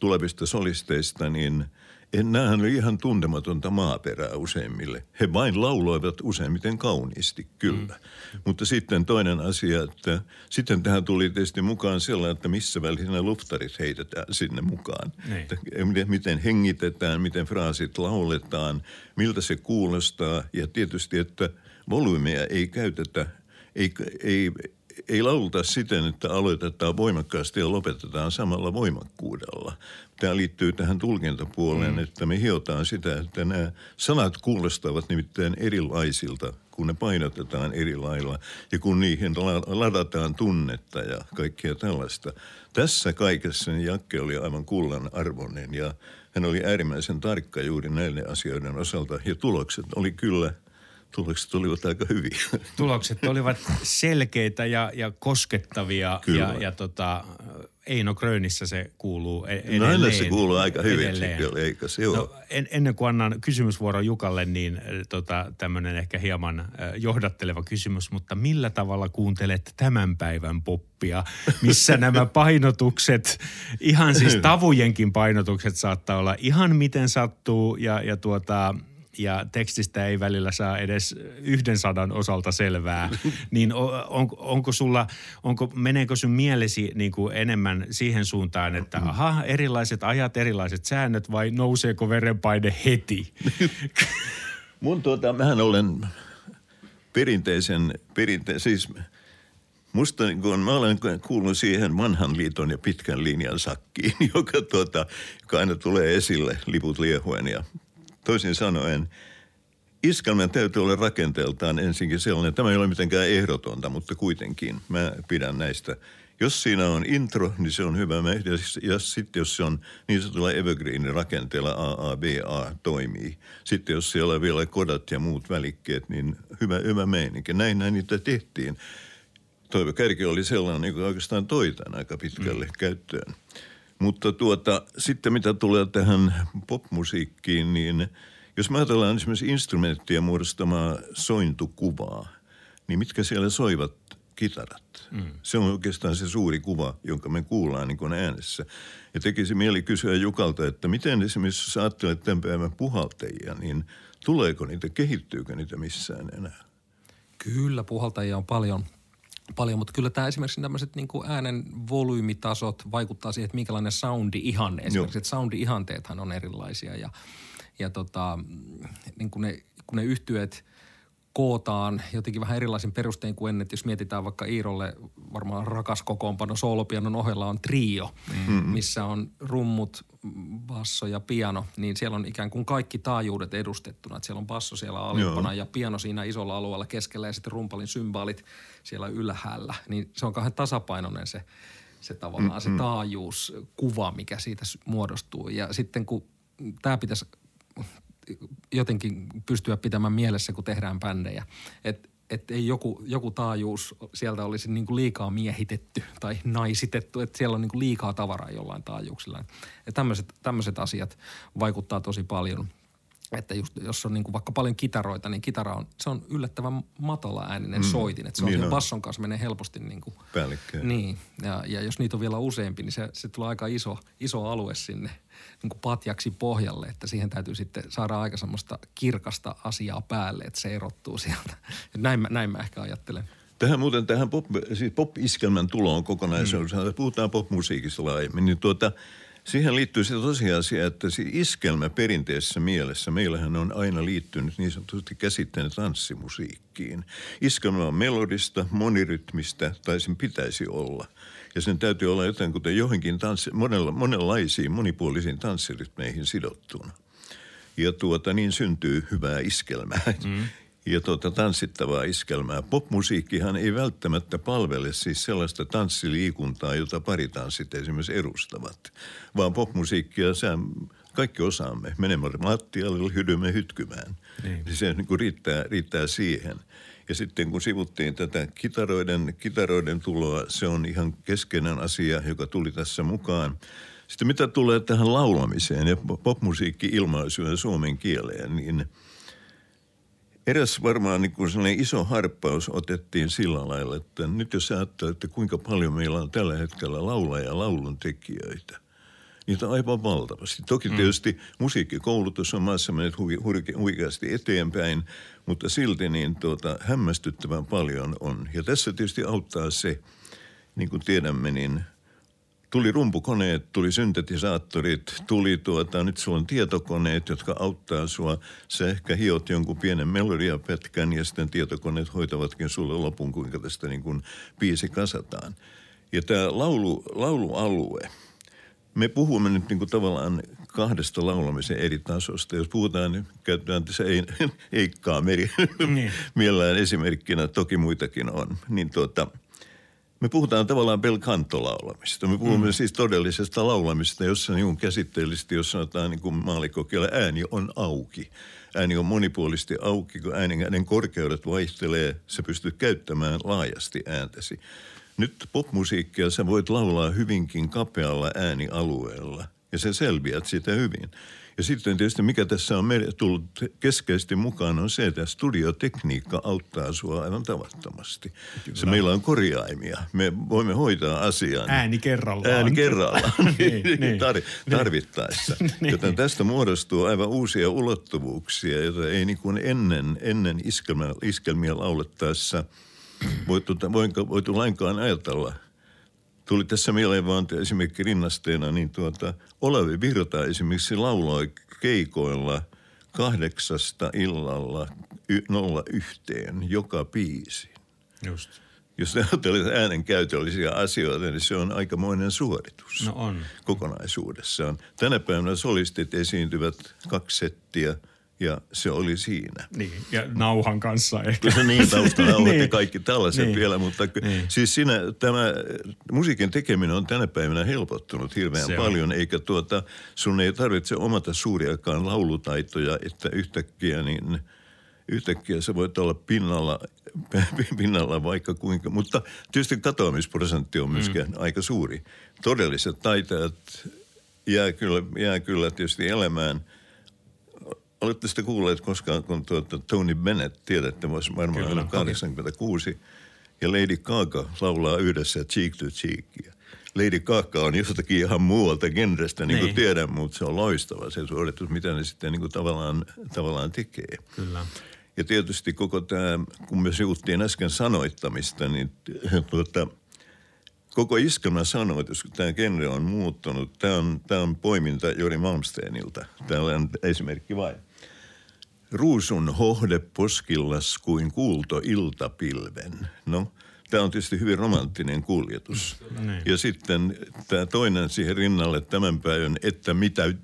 tulevista solisteista, niin – Nämähän oli ihan tuntematonta maaperää useimmille. He vain lauloivat useimmiten kauniisti, kyllä. Mm. Mutta sitten toinen asia, että sitten tähän tuli tietysti mukaan sellainen, että missä välissä luftarit heitetään sinne mukaan. Niin. Että miten hengitetään, miten fraasit lauletaan, miltä se kuulostaa ja tietysti, että volyymeja ei käytetä, ei, ei, ei laulta siten, että aloitetaan voimakkaasti ja lopetetaan samalla voimakkuudella. Tämä liittyy tähän tulkintapuoleen, mm. että me hiotaan sitä, että nämä sanat kuulostavat nimittäin erilaisilta, kun ne painotetaan eri lailla ja kun niihin ladataan tunnetta ja kaikkea tällaista. Tässä kaikessa Jakke oli aivan kullan arvoinen ja hän oli äärimmäisen tarkka juuri näiden asioiden osalta ja tulokset oli kyllä – tulokset olivat aika hyviä. Tulokset olivat selkeitä ja, ja koskettavia Kyllä. ja, ja tota, Eino Grönissä se kuuluu e- edelleen. No se kuuluu aika hyvin, eikö se no, en, ennen kuin annan kysymysvuoron Jukalle, niin tota, tämmöinen ehkä hieman johdatteleva kysymys, mutta millä tavalla kuuntelet tämän päivän poppia, missä nämä painotukset, ihan siis tavujenkin painotukset saattaa olla ihan miten sattuu ja, ja tuota, ja tekstistä ei välillä saa edes yhden sadan osalta selvää, niin on, onko sulla, onko, meneekö sun mielesi niin kuin enemmän siihen suuntaan, että mm. aha, erilaiset ajat, erilaiset säännöt vai nouseeko verenpaine heti? Mun tuota, mähän olen perinteisen, perinte, siis musta niin kun, mä olen kuullut siihen vanhan liiton ja pitkän linjan sakkiin, joka, tuota, joka aina tulee esille liput liehuen ja toisin sanoen, iskelmän täytyy olla rakenteeltaan ensinkin sellainen, tämä ei ole mitenkään ehdotonta, mutta kuitenkin mä pidän näistä. Jos siinä on intro, niin se on hyvä. Ja, ja sitten jos se on niin sanotulla evergreen rakenteella AABA toimii. Sitten jos siellä on vielä kodat ja muut välikkeet, niin hyvä, hyvä meininki. Näin, näin niitä tehtiin. Toivo Kärki oli sellainen, joka oikeastaan toi tämän aika pitkälle mm. käyttöön. Mutta tuota, sitten mitä tulee tähän popmusiikkiin, niin jos me ajatellaan esimerkiksi instrumenttia muodostamaa sointukuvaa, niin mitkä siellä soivat kitarat? Mm. Se on oikeastaan se suuri kuva, jonka me kuullaan niin kuin äänessä. Ja tekisi mieli kysyä Jukalta, että miten esimerkiksi jos ajattelet tämän päivän puhaltajia, niin tuleeko niitä, kehittyykö niitä missään enää? Kyllä, puhaltajia on paljon – paljon, mutta kyllä tämä esimerkiksi tämmöiset niin äänen volyymitasot vaikuttaa siihen, että minkälainen soundi-ihanne. Esimerkiksi, että soundi-ihanteethan on erilaisia ja, ja tota, niin kuin ne, kun ne yhtyöt – kootaan jotenkin vähän erilaisin perustein kuin ennen. Jos mietitään vaikka Iirolle varmaan rakas kokoonpano soolopianon ohella on trio, mm-hmm. missä on rummut, basso ja piano, niin siellä on ikään kuin kaikki taajuudet edustettuna. Että siellä on basso siellä alimpana ja piano siinä isolla alueella keskellä ja sitten rumpalin symbaalit siellä ylhäällä. Niin se on kahden tasapainoinen se, se tavallaan mm-hmm. se taajuuskuva, mikä siitä muodostuu. Ja sitten kun tämä pitäisi jotenkin pystyä pitämään mielessä, kun tehdään bändejä. Että et ei joku, joku taajuus sieltä olisi niin kuin liikaa miehitetty tai naisitettu, että siellä on niin kuin liikaa tavaraa jollain taajuuksilla. Tämmöiset asiat vaikuttaa tosi paljon – että just, jos on niin kuin vaikka paljon kitaroita, niin kitara on, se on yllättävän matala ääninen mm. soitin. Että se on niin basson kanssa menee helposti niin kuin. Niin, ja, ja jos niitä on vielä useampi, niin se, se tulee aika iso, iso alue sinne niin kuin patjaksi pohjalle. Että siihen täytyy sitten saada aika semmoista kirkasta asiaa päälle, että se erottuu sieltä. näin, mä, näin mä ehkä ajattelen. Tähän muuten tähän pop, siis pop-iskelmän tuloon kokonaisuudessaan, mm. puhutaan popmusiikista laajemmin, niin tuota – Siihen liittyy se tosiasia, että se iskelmä perinteisessä mielessä, meillähän on aina liittynyt niin sanotusti käsitteen tanssimusiikkiin. Iskelmä on melodista, monirytmistä, tai sen pitäisi olla. Ja sen täytyy olla jotain kuten johonkin tanssi, monella, monenlaisiin, monipuolisiin tanssirytmeihin sidottuna. Ja tuota, niin syntyy hyvää iskelmää. Mm ja tuota, tanssittavaa iskelmää. Popmusiikkihan ei välttämättä palvele siis sellaista tanssiliikuntaa, jota paritanssit esimerkiksi edustavat, vaan popmusiikkia sä kaikki osaamme. Menemme mattialle, hydymme hytkymään. Niin. Se niin kuin riittää, riittää siihen. Ja sitten kun sivuttiin tätä kitaroiden, kitaroiden tuloa, se on ihan keskeinen asia, joka tuli tässä mukaan. Sitten mitä tulee tähän laulamiseen ja popmusiikki-ilmaisuun suomen kieleen, niin – eräs varmaan niin kuin sellainen iso harppaus otettiin sillä lailla, että nyt jos ajattelee, että kuinka paljon meillä on tällä hetkellä laulaja ja laulun tekijöitä, niitä on aivan valtavasti. Toki mm. tietysti musiikkikoulutus on maassa mennyt hu- huikeasti eteenpäin, mutta silti niin tuota, hämmästyttävän paljon on. Ja tässä tietysti auttaa se, niin kuin tiedämme, niin – tuli rumpukoneet, tuli syntetisaattorit, tuli tuota, nyt sulla on tietokoneet, jotka auttaa sua. Sä ehkä hiot jonkun pienen melodiapätkän ja sitten tietokoneet hoitavatkin sulle lopun, kuinka tästä niin kuin biisi kasataan. Ja tämä laulu, laulualue, me puhumme nyt niin kuin tavallaan kahdesta laulamisen eri tasosta. Jos puhutaan, niin käytetään tässä ei, Eikkaa Meri niin. mielellään esimerkkinä, toki muitakin on. Niin tuota – me puhutaan tavallaan pelkantolaulamista. Me puhumme mm. siis todellisesta laulamista, jossa niin käsitteellisesti, jos sanotaan niin kuin maalikokielä, ääni on auki. Ääni on monipuolisesti auki, kun äänen, äänen korkeudet vaihtelee, sä pystyt käyttämään laajasti ääntäsi. Nyt popmusiikkia sä voit laulaa hyvinkin kapealla äänialueella ja sä selviät sitä hyvin. Ja sitten tietysti mikä tässä on tullut keskeisesti mukaan on se, että studiotekniikka auttaa sua aivan tavattomasti. Kyllä. Se meillä on korjaimia. Me voimme hoitaa asian. Ääni kerrallaan. Ääni kerrallaan. niin, niin, niin. Tar- tarvittaessa. niin. Joten tästä muodostuu aivan uusia ulottuvuuksia, joita ei niin kuin ennen, ennen iskelmia, iskelmia laulettaessa voitu, voitu, voitu lainkaan ajatella – tuli tässä mieleen vaan esimerkiksi rinnasteena, niin tuota, Olavi Virta esimerkiksi lauloi keikoilla kahdeksasta illalla y- nolla yhteen joka biisi. Just. Jos ajattelet äänenkäytöllisiä asioita, niin se on aikamoinen suoritus. No on. Kokonaisuudessaan. Tänä päivänä solistit esiintyvät kaksi settiä – ja se oli siinä. Niin, ja nauhan kanssa ehkä. niin, taustanauhat niin. ja kaikki tällaiset niin. vielä, mutta niin. siis siinä tämä musiikin tekeminen on tänä päivänä helpottunut hirveän se paljon, on. eikä tuota, sun ei tarvitse omata suuriakaan laulutaitoja, että yhtäkkiä niin yhtäkkiä sä voit olla pinnalla, pinnalla vaikka kuinka, mutta tietysti katoamisprosentti on myöskin mm. aika suuri. Todelliset taitajat jää kyllä, jää kyllä tietysti elämään – Olette sitten kuulleet koskaan, kun tuota Tony Bennett, tiedätte, voisi varmaan Kyllä, 86, ja Lady Gaga laulaa yhdessä Cheek to Cheekia. Lady Gaga on jostakin ihan muualta genrestä, niin kuin niin. tiedän, mutta se on loistava se suoritus, mitä ne sitten niin kuin tavallaan, tavallaan tekee. Kyllä. Ja tietysti koko tämä, kun me sivuttiin äsken sanoittamista, niin tuota, koko iskelmä sanoitus, kun tämä genre on muuttunut, tämä on, tämä on poiminta Jori Malmsteenilta. on esimerkki vain. Ruusun hohde poskillas kuin kuulto iltapilven. No, tämä on tietysti hyvin romanttinen kuljetus. Niin. Ja sitten tämä toinen siihen rinnalle tämän päivän, että mitä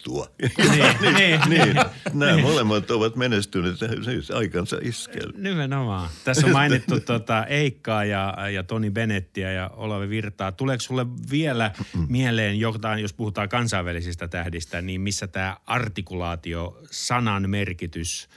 vittua. niin, niin, niin. Nämä niin. molemmat ovat menestyneet siis aikansa iskel. Nimenomaan. Tässä on mainittu tuota Eikkaa ja, ja Toni Bennettiä ja Olavi Virtaa. Tuleeko sulle vielä mieleen jotain, jos puhutaan kansainvälisistä tähdistä, niin missä tämä artikulaatio, sanan merkitys –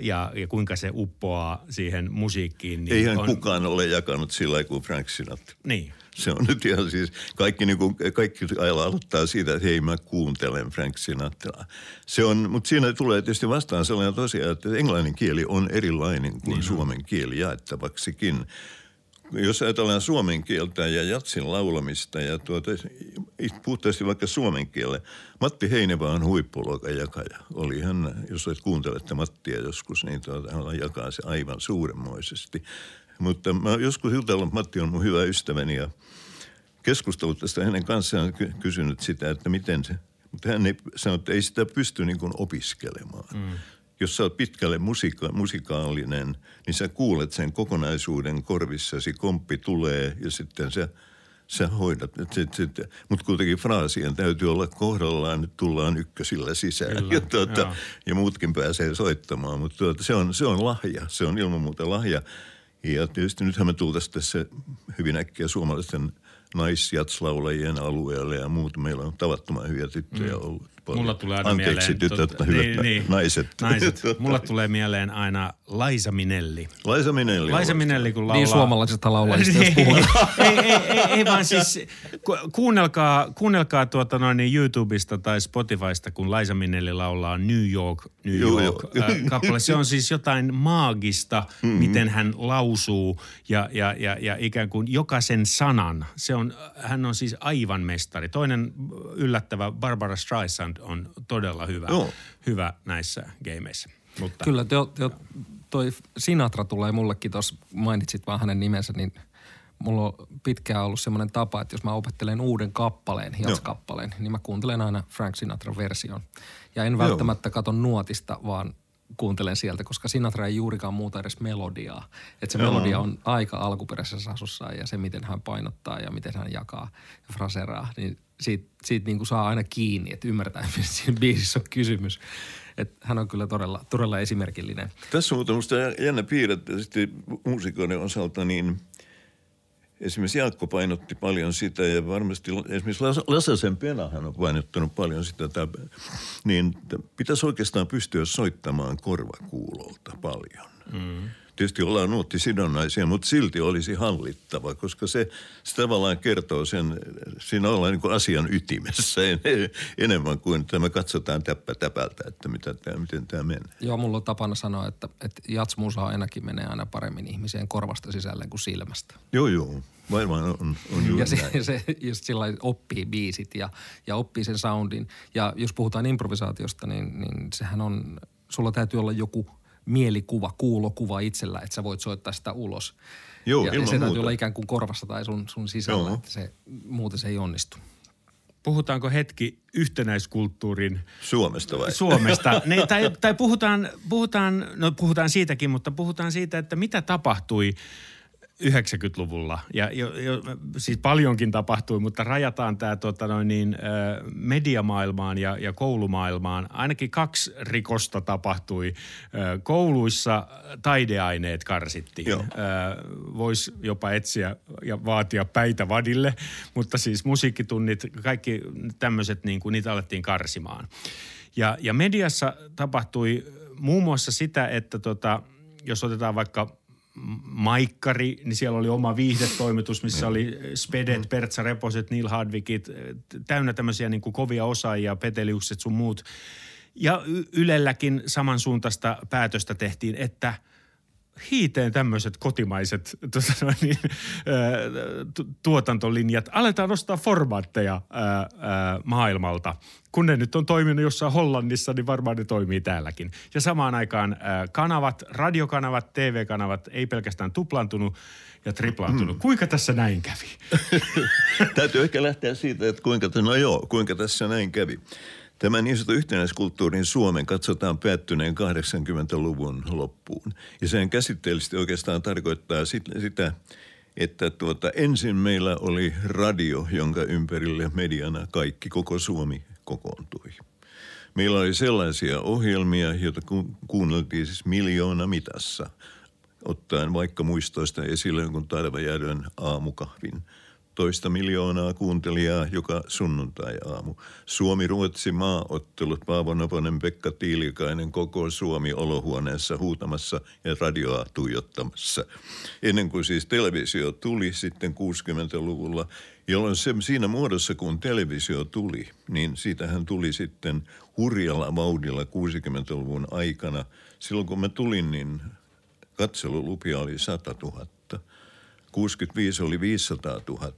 ja, ja kuinka se uppoaa siihen musiikkiin. Niin Eihän on... kukaan ole jakanut sillä kuin Frank Sinatra. Niin. Se on nyt ihan siis, kaikki, niin kuin, kaikki aloittaa siitä, että hei mä kuuntelen Frank Sinatraa. Se on, mutta siinä tulee tietysti vastaan sellainen tosiaan, että englannin kieli on erilainen kuin niin suomen kieli jaettavaksikin jos ajatellaan suomen kieltä ja jatsin laulamista ja tuota, puhtaasti vaikka suomen kielelle. Matti Heinevä on huippuluokan jakaja. Oli hän, jos olet kuuntelette Mattia joskus, niin tuota, hän jakaa se aivan suuremmoisesti. Mutta mä joskus jutellut, Matti on mun hyvä ystäväni ja keskustellut tästä hänen kanssaan kysynyt sitä, että miten se, mutta hän ei sanonut, että ei sitä pysty niin kuin opiskelemaan. Mm jos sä oot pitkälle musika- musikaalinen, niin sä kuulet sen kokonaisuuden korvissasi, komppi tulee ja sitten sä, sä hoidat. Mutta kuitenkin fraasien täytyy olla kohdallaan, nyt tullaan ykkösillä sisään Kyllä, ja, tuota, ja muutkin pääsee soittamaan. Mutta tuota, se, on, se on lahja, se on ilman muuta lahja. Ja tietysti nythän me tultaisiin tässä hyvin äkkiä suomalaisten naisjatslaulajien alueelle ja muut. Meillä on tavattoman hyviä tyttöjä mm. ollut paljon. Mulla tulee aina Anteeksi, mieleen, tytöt, tot, hyvät niin, niin, naiset. naiset. Mulla tulee mieleen aina Laisa Minelli. Laisa Minelli. Laisa Minelli, kun laulaa. Niin suomalaisesta laulajista, jos puhutaan. ei, ei, ei, ei, vaan siis kuunnelkaa, kuunnelkaa tuota noin niin YouTubesta tai Spotifysta, kun Laisa Minelli laulaa New York, New York joo, joo. kappale. Se on siis jotain maagista, mm-hmm. miten hän lausuu ja, ja, ja, ja ikään kuin jokaisen sanan. Se on, hän on siis aivan mestari. Toinen yllättävä Barbara Streisand Band on todella hyvä, Joo. hyvä näissä gameissa. Mutta. Kyllä, te, te, toi Sinatra tulee mullekin tuossa, mainitsit vaan hänen nimensä, niin mulla on pitkään ollut semmoinen tapa, että jos mä opettelen uuden kappaleen, jatskappaleen, niin mä kuuntelen aina Frank Sinatra version. Ja en välttämättä katso nuotista, vaan kuuntelen sieltä, koska Sinatra ei juurikaan muuta edes melodiaa. Että se Joo. melodia on aika alkuperäisessä asussa ja se, miten hän painottaa ja miten hän jakaa ja fraseraa, niin siitä, siitä niin kuin saa aina kiinni, että ymmärtää, mistä siinä biisissä on kysymys. Että hän on kyllä todella, todella esimerkillinen. Tässä on muuten jännä piirre, että sitten muusikoiden osalta niin esimerkiksi Jaakko painotti paljon sitä ja varmasti esimerkiksi Lasasen Penahan on painottanut paljon sitä, että, niin pitäisi oikeastaan pystyä soittamaan korvakuulolta paljon. Mm. Tietysti ollaan nuottisidonnaisia, mutta silti olisi hallittava, koska se, se tavallaan kertoo sen, siinä ollaan niin kuin asian ytimessä enemmän kuin että me katsotaan täppä täpältä, että mitä tämä, miten tämä menee. Joo, mulla on tapana sanoa, että, että jatsmuusa ainakin menee aina paremmin ihmiseen korvasta sisälle kuin silmästä. Joo, joo. Varmaan on, on juuri Ja se, näin. se just sillä oppii biisit ja, ja oppii sen soundin. Ja jos puhutaan improvisaatiosta, niin, niin sehän on, sulla täytyy olla joku mielikuva, kuulokuva itsellä, että sä voit soittaa sitä ulos. Joo, ja, ja ilman se täytyy olla ikään kuin korvassa tai sun, sun sisällä, Joo. että se, muuten se ei onnistu. Puhutaanko hetki yhtenäiskulttuurin Suomesta vai? Suomesta. Ne, tai, tai puhutaan, puhutaan, no puhutaan siitäkin, mutta puhutaan siitä, että mitä tapahtui 90-luvulla. Ja jo, jo, siis paljonkin tapahtui, mutta rajataan tämä tota noin niin, ö, mediamaailmaan ja, ja koulumaailmaan. Ainakin kaksi rikosta tapahtui. Ö, kouluissa taideaineet karsittiin. Voisi jopa etsiä ja vaatia päitä vadille, mutta siis musiikkitunnit, kaikki tämmöiset, niin kuin, niitä alettiin karsimaan. Ja, ja mediassa tapahtui muun muassa sitä, että tota, jos otetaan vaikka Maikkari, niin siellä oli oma viihdetoimitus, missä oli Spedet, Pertsa Reposet, Neil Hardwickit, täynnä tämmöisiä niin kuin kovia osaajia, Peteliukset sun muut. Ja Ylelläkin samansuuntaista päätöstä tehtiin, että hiiteen tämmöiset kotimaiset tuota niin, tuotantolinjat, aletaan nostaa formaatteja ää, ää, maailmalta. Kun ne nyt on toiminut jossain Hollannissa, niin varmaan ne toimii täälläkin. Ja samaan aikaan ää, kanavat, radiokanavat, TV-kanavat ei pelkästään tuplantunut ja triplaantunut. Kuinka tässä näin kävi? Täytyy ehkä lähteä siitä, että kuinka, no joo, kuinka tässä näin kävi. Tämä niin sanottu yhtenäiskulttuurin Suomen katsotaan päättyneen 80-luvun loppuun. Ja sehän käsitteellisesti oikeastaan tarkoittaa sit, sitä, että tuota, ensin meillä oli radio, jonka ympärille mediana kaikki, koko Suomi kokoontui. Meillä oli sellaisia ohjelmia, joita ku- kuunneltiin siis miljoona mitassa, ottaen vaikka muistoista esille jonkun Tarvajärven aamukahvin. Toista miljoonaa kuuntelijaa joka sunnuntai-aamu. Suomi-Ruotsi maaottelut, Paavo Noponen, Pekka Tiilikainen, koko Suomi olohuoneessa huutamassa ja radioa tuijottamassa. Ennen kuin siis televisio tuli sitten 60-luvulla, jolloin se, siinä muodossa kun televisio tuli, niin siitähän tuli sitten hurjalla vauhdilla 60-luvun aikana. Silloin kun mä tulin, niin katselulupia oli 100 000. 65 oli 500 000.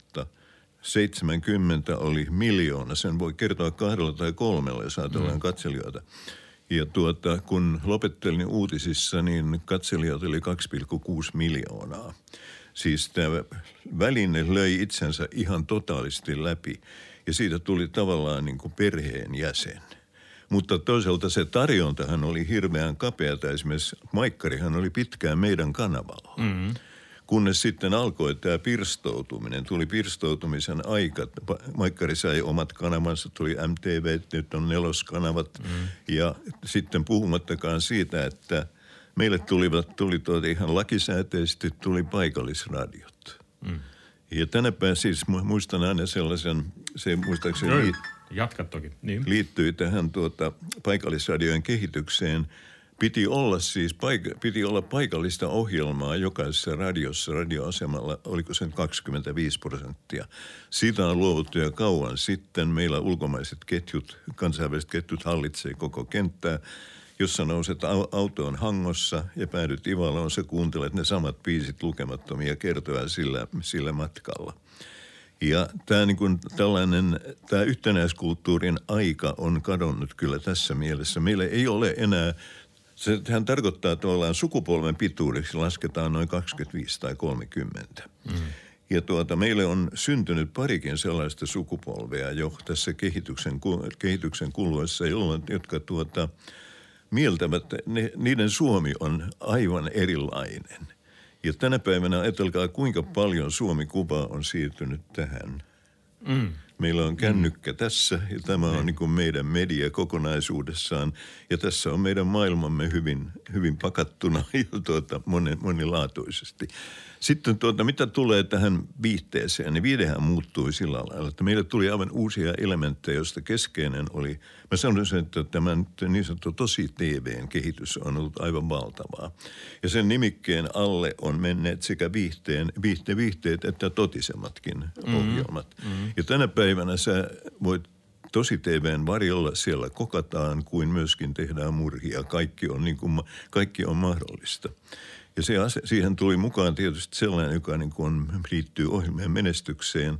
70 oli miljoona. Sen voi kertoa kahdella tai kolmella, jos ajatellaan mm. katselijoita. Ja tuota, kun lopettelin uutisissa, niin katselijoita oli 2,6 miljoonaa. Siis tämä väline löi itsensä ihan totaalisesti läpi. Ja siitä tuli tavallaan niin kuin perheen jäsen. Mutta toisaalta se tarjontahan oli hirveän kapeata. Esimerkiksi Maikkarihan oli pitkään meidän kanavalla. Mm-hmm. Kunnes sitten alkoi tämä pirstoutuminen, tuli pirstoutumisen aika. Maikkari sai omat kanavansa, tuli MTV, nyt on neloskanavat. Mm. Ja sitten puhumattakaan siitä, että meille tulivat, tuli tuota ihan lakisääteisesti, tuli paikallisradiot. Mm. Ja tänä päivänä siis mu- muistan aina sellaisen, se muistaakseni Joo, Jatka toki. Niin. liittyi tähän tuota, paikallisradiojen kehitykseen. Piti olla siis paik- piti olla paikallista ohjelmaa jokaisessa radiossa, radioasemalla, oliko se nyt 25 prosenttia. Siitä on luovuttu jo kauan sitten. Meillä ulkomaiset ketjut, kansainväliset ketjut hallitsee koko kenttää. Jos sä nouset au- autoon hangossa ja päädyt Ivaloon, sä kuuntelet ne samat biisit lukemattomia kertoja sillä, sillä matkalla. Ja tämä niin tällainen, tämä yhtenäiskulttuurin aika on kadonnut kyllä tässä mielessä. Meillä ei ole enää, sehän tarkoittaa tavallaan sukupolven pituudeksi lasketaan noin 25 tai 30. Mm. Ja tuota, meille on syntynyt parikin sellaista sukupolvea jo tässä kehityksen, kehityksen kuluessa, jolloin, jotka tuota, mieltävät, ne, niiden Suomi on aivan erilainen. Ja tänä päivänä ajatelkaa, kuinka paljon Suomi-kuva on siirtynyt tähän. Mm. Meillä on kännykkä mm. tässä ja tämä on niin kuin meidän media kokonaisuudessaan. Ja tässä on meidän maailmamme hyvin, hyvin pakattuna ja tuota, monilaatuisesti. Sitten tuota, mitä tulee tähän viihteeseen, niin viidehän muuttui sillä lailla, että meille tuli aivan uusia elementtejä, joista keskeinen oli, mä sanoisin, että tämä niin sanottu tosi TVn kehitys on ollut aivan valtavaa. Ja sen nimikkeen alle on menneet sekä viihteen, viihte, viihteet että totisemmatkin mm-hmm. ohjelmat. Mm-hmm. Ja tänä päivänä sä voit tosi TVn varjolla siellä kokataan kuin myöskin tehdään murhia. Kaikki on, niin kuin, kaikki on mahdollista. Ja se, siihen tuli mukaan tietysti sellainen, joka niin kuin liittyy ohjelmien menestykseen,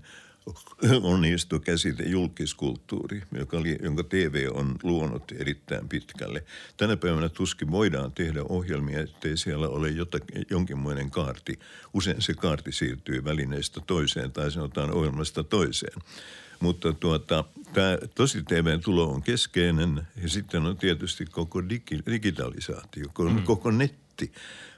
on niistä käsite julkiskulttuuri, joka, jonka TV on luonut erittäin pitkälle. Tänä päivänä tuskin voidaan tehdä ohjelmia, ettei siellä ole jotakin, jonkinmoinen kaarti. Usein se kaarti siirtyy välineestä toiseen tai sanotaan ohjelmasta toiseen. Mutta tuota, tämä tosi TVn tulo on keskeinen ja sitten on tietysti koko digi, digitalisaatio, koko, mm. koko netti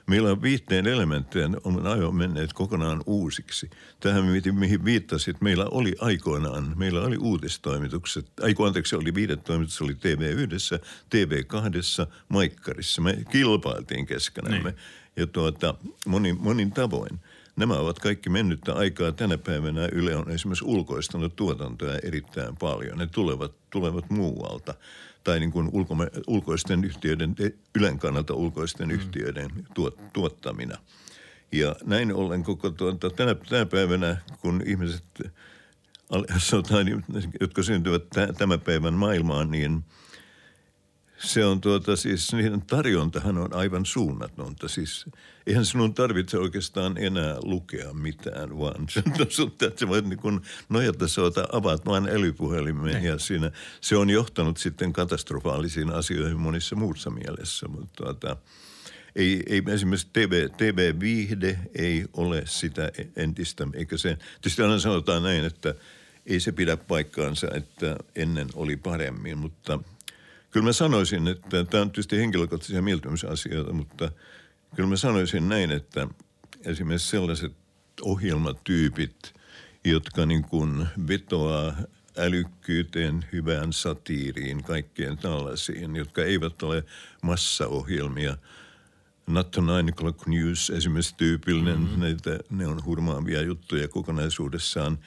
Meillä on viitteen elementtejä on aivan menneet kokonaan uusiksi. Tähän mihin viittasit, meillä oli aikoinaan, meillä oli uutistoimitukset, aiku anteeksi, oli viidetoimitus, oli TV1, TV2, Maikkarissa. Me kilpailtiin keskenämme niin. ja tuota, monin, monin tavoin. Nämä ovat kaikki mennyttä aikaa. Tänä päivänä Yle on esimerkiksi ulkoistanut tuotantoja erittäin paljon. Ne tulevat, tulevat muualta tai niin kuin ulkome, ulkoisten yhtiöiden, Ylen kannalta ulkoisten mm. yhtiöiden tuot, tuottamina. Ja näin ollen koko tuota, tänä, tänä päivänä, kun ihmiset, sanotaan, jotka syntyvät tämän päivän maailmaan, niin – se on tuota siis, niiden tarjontahan on aivan suunnatonta. Siis eihän sinun tarvitse oikeastaan enää lukea mitään, vaan sun, voit niin kuin nojata soita, avaat vain älypuhelimen ja siinä se on johtanut sitten katastrofaalisiin asioihin monissa muussa mielessä. Mutta tuota, ei, ei esimerkiksi TV, TV-viihde ei ole sitä entistä, eikä se, tietysti aina sanotaan näin, että ei se pidä paikkaansa, että ennen oli paremmin, mutta – Kyllä mä sanoisin, että tämä on tietysti henkilökohtaisia mieltymysasioita, mutta kyllä mä sanoisin näin, että esimerkiksi sellaiset ohjelmatyypit, jotka niin kuin vetoaa älykkyyteen, hyvään satiiriin, kaikkeen tällaisiin, jotka eivät ole massaohjelmia. Not to Nine O'Clock News esimerkiksi tyypillinen, mm-hmm. näitä, ne on hurmaavia juttuja kokonaisuudessaan.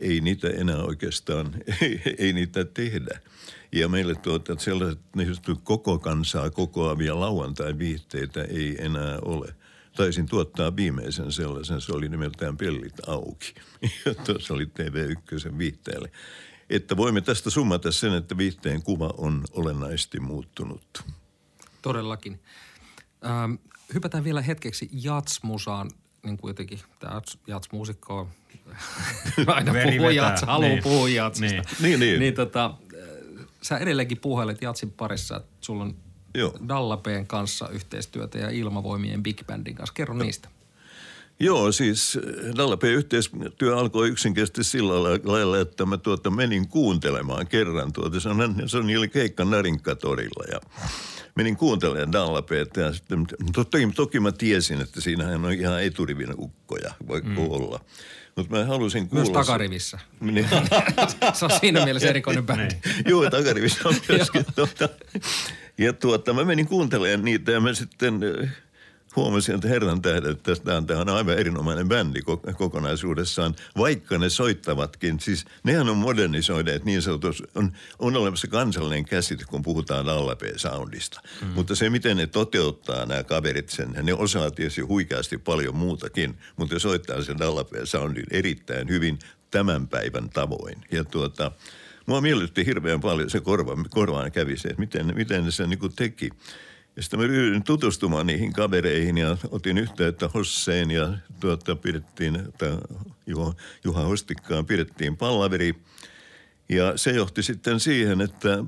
Ei niitä enää oikeastaan, ei, ei niitä tehdä. Ja meille tuota, sellaiset niin koko kansaa kokoavia lauantai-viihteitä ei enää ole. Taisin tuottaa viimeisen sellaisen, se oli nimeltään Pellit auki. Ja tuossa oli TV1 viihteelle. Että voimme tästä summata sen, että viihteen kuva on olennaisesti muuttunut. Todellakin. Ähm, hypätään vielä hetkeksi jatsmusaan niin kuin jotenkin tämä jatsmuusikko on aina puhuu jats, haluaa niin. puhua jatsista. Niin, niin. niin. niin tota, sä edelleenkin puhelet Jatsin parissa, että sulla on Joo. Dallapeen kanssa yhteistyötä ja Ilmavoimien Big Bandin kanssa. Kerro no. niistä. Joo, siis Dallapeen yhteistyö alkoi yksinkertaisesti sillä lailla, että mä tuota menin kuuntelemaan kerran tuota. Se on, se on keikka Narinkatorilla ja menin kuuntelemaan Dallapeeta ja sitten, toki, toki mä tiesin, että siinähän on ihan eturivin ukkoja, vaikka mm. olla. Mutta mä halusin kuulla... Myös takarivissä. Niin. se on siinä mielessä erikoinen bändi. Joo, takarivissä on myöskin. tuota. Ja tuota, mä menin kuuntelemaan niitä ja mä sitten huomasin, että herran tähden, että tämä on aivan erinomainen bändi kokonaisuudessaan, vaikka ne soittavatkin. Siis nehän on modernisoineet niin sanotus, on, on olemassa kansallinen käsite, kun puhutaan LP-soundista. Mm. Mutta se, miten ne toteuttaa nämä kaverit sen, ne osaa tietysti huikeasti paljon muutakin, mutta ne soittaa sen LP-soundin erittäin hyvin tämän päivän tavoin. Ja tuota, mua miellytti hirveän paljon se korva, korvaan kävi se, että miten, miten sen niin teki. Ja sitten mä ryhdyin tutustumaan niihin kavereihin ja otin yhteyttä Hosseen ja tuota, pidettiin, Juha, Juha Hostikkaan pidettiin pallaveri. Ja se johti sitten siihen, että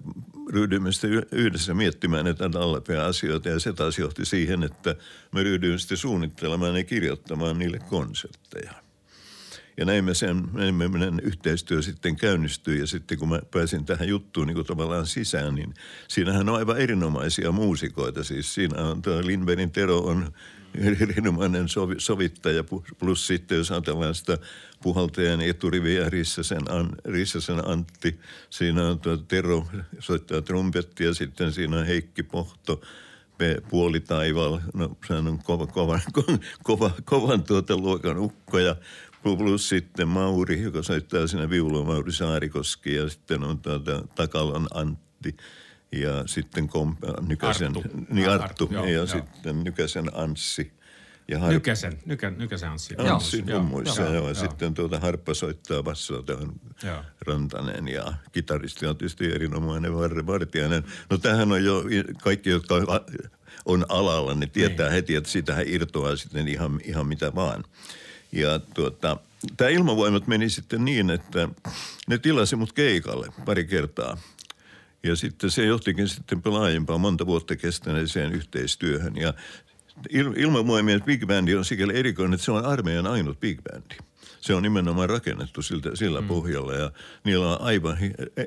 ryhdyimme sitten yhdessä miettimään näitä dallepea asioita ja se taas johti siihen, että me ryhdyimme sitten suunnittelemaan ja kirjoittamaan niille konsertteja. Ja näin me sen, näin meidän yhteistyö sitten käynnistyi ja sitten kun mä pääsin tähän juttuun niin kuin tavallaan sisään, niin siinähän on aivan erinomaisia muusikoita. Siis siinä on tuo Lindbergin Tero on erinomainen sovi, sovittaja. Plus sitten, jos ajatellaan sitä puhaltajan eturiviä, Rissasen, An, Rissasen Antti. Siinä on tuo Tero soittaa trumpetti ja sitten siinä on Heikki Pohto, puoli taivaalla. No se on kova, kova, kova, kovan tuota luokan ukkoja. Plus sitten Mauri, joka soittaa siinä viulua, Mauri Saarikoski ja sitten on tuota Takalan Antti ja sitten kom, Nykäsen, Arttu, niin Arttu, Arttu joo, ja joo. sitten Nykäsen Anssi. Ja har... Nykäsen, Nykä, Nykäsen Anssi. Anssi joo, mummuissa, joo, joo. joo. Sitten tuota harppa soittaa bassoa tähän Rantanen ja kitaristi on tietysti erinomainen Varre Vartiainen. No tähän on jo kaikki, jotka on alalla, ne tietää niin. heti, että sitähän irtoaa sitten ihan, ihan mitä vaan. Ja tuota, tämä ilmavoimat meni sitten niin, että ne tilasi mut keikalle pari kertaa. Ja sitten se johtikin sitten laajempaan monta vuotta kestäneeseen yhteistyöhön. Ja ilmavoimien big bandi on sikäli erikoinen, että se on armeijan ainut big bandi. Se on nimenomaan rakennettu siltä, sillä mm. pohjalla ja niillä on aivan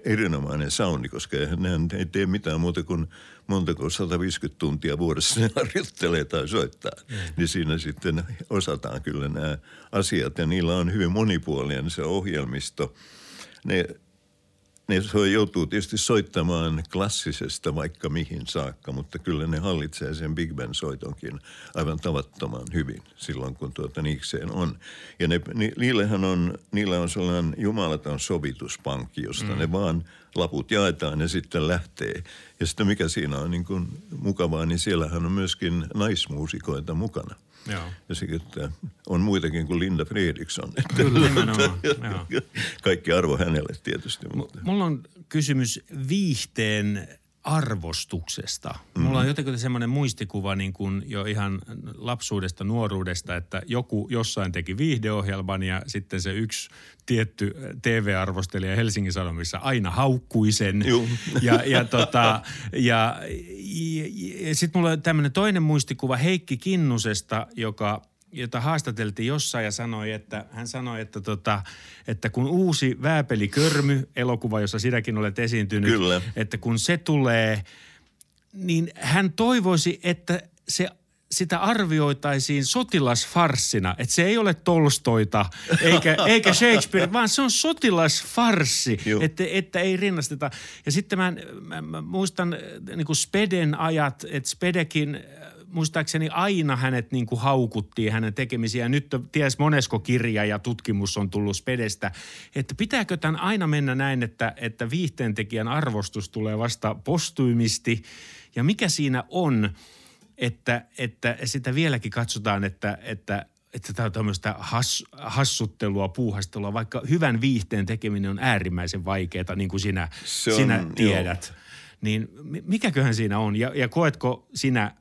erinomainen soundi, koska ne ei tee mitään muuta kuin montako 150 tuntia vuodessa ne harjoittelee tai soittaa. Mm. Niin siinä sitten osataan kyllä nämä asiat ja niillä on hyvin monipuolinen se ohjelmisto. Ne ne joutuu tietysti soittamaan klassisesta vaikka mihin saakka, mutta kyllä ne hallitsee sen Big Ben soitonkin aivan tavattoman hyvin silloin, kun tuota niikseen on. Ja ne, ni, niillähän on, niillä on sellainen jumalaton sovituspankki, josta mm. ne vaan laput jaetaan ja sitten lähtee. Ja sitten mikä siinä on niin kuin mukavaa, niin siellähän on myöskin naismuusikoita mukana. Joo. Ja se, että on muitakin kuin Linda Fredriksson. Kyllä, Kaikki arvo hänelle tietysti. Mutta. Mulla on kysymys viihteen arvostuksesta. Mulla on mm. jotenkin semmoinen muistikuva niin kuin jo ihan lapsuudesta, nuoruudesta, että joku jossain teki viihdeohjelman ja sitten se yksi tietty TV-arvostelija Helsingin Sanomissa aina haukkui sen. Ja, ja, tota, ja, ja, ja sitten mulla on tämmöinen toinen muistikuva Heikki Kinnusesta, joka – jota haastateltiin jossain ja sanoi, että hän sanoi, että, tota, että kun uusi Vääpeli Körmy, elokuva, jossa sinäkin olet esiintynyt, Kyllä. että kun se tulee, niin hän toivoisi, että se sitä arvioitaisiin sotilasfarssina, että se ei ole Tolstoita eikä, eikä Shakespeare, vaan se on sotilasfarssi, että, että ei rinnasteta. Ja sitten mä, mä, mä muistan niin kuin Speden ajat, että Spedekin muistaakseni aina hänet niin kuin haukuttiin hänen tekemisiä. Nyt ties monesko kirja ja tutkimus on tullut Spedestä. Että pitääkö tämän aina mennä näin, että, että viihteentekijän arvostus tulee vasta postuimisti. Ja mikä siinä on, että, että sitä vieläkin katsotaan, että, että että tämä on tämmöistä has, hassuttelua, puuhastelua, vaikka hyvän viihteen tekeminen on äärimmäisen vaikeaa, niin kuin sinä, on, sinä tiedät. Joo. Niin mikäköhän siinä on? Ja, ja koetko sinä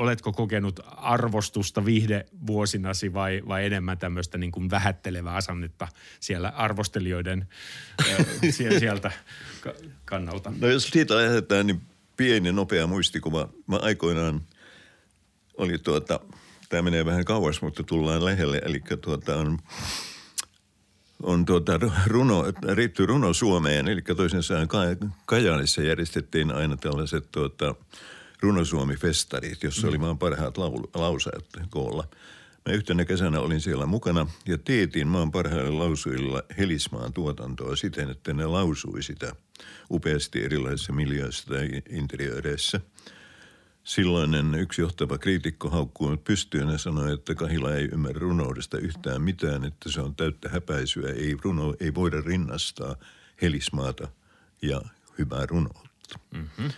oletko kokenut arvostusta viihdevuosinasi vai, vai enemmän tämmöistä niin kuin vähättelevää asennetta siellä arvostelijoiden sieltä kannalta? No jos siitä lähdetään, niin pieni nopea muistikuva. Mä aikoinaan oli tuota, tämä menee vähän kauas, mutta tullaan lähelle, eli tuota on on tuota runo, riittyy runo Suomeen, eli toisin sanoen Kajaanissa järjestettiin aina tällaiset tuota, – Runosuomi-festarit, jossa oli maan parhaat laulu, koolla. Mä yhtenä kesänä olin siellä mukana ja teetin maan parhailla lausuilla Helismaan tuotantoa siten, että ne lausui sitä upeasti erilaisissa miljöissä tai interiöreissä. Silloinen yksi johtava kriitikko haukkui pystyyn ja sanoi, että Kahila ei ymmärrä runoudesta yhtään mitään, että se on täyttä häpäisyä. Ei, runo, ei voida rinnastaa Helismaata ja hyvää runoutta. Mm-hmm.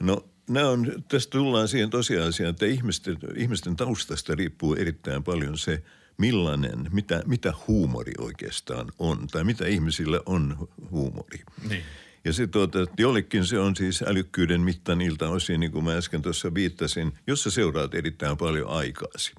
No nämä on, tästä tullaan siihen tosiasiaan, että ihmisten, ihmisten taustasta riippuu erittäin paljon se, millainen, mitä, mitä huumori oikeastaan on, tai mitä ihmisille on huumori. Niin. Ja se tuota, että jollekin se on siis älykkyyden mitta niiltä osin, niin kuin mä äsken tuossa viittasin, jos sä seuraat erittäin paljon aikaasi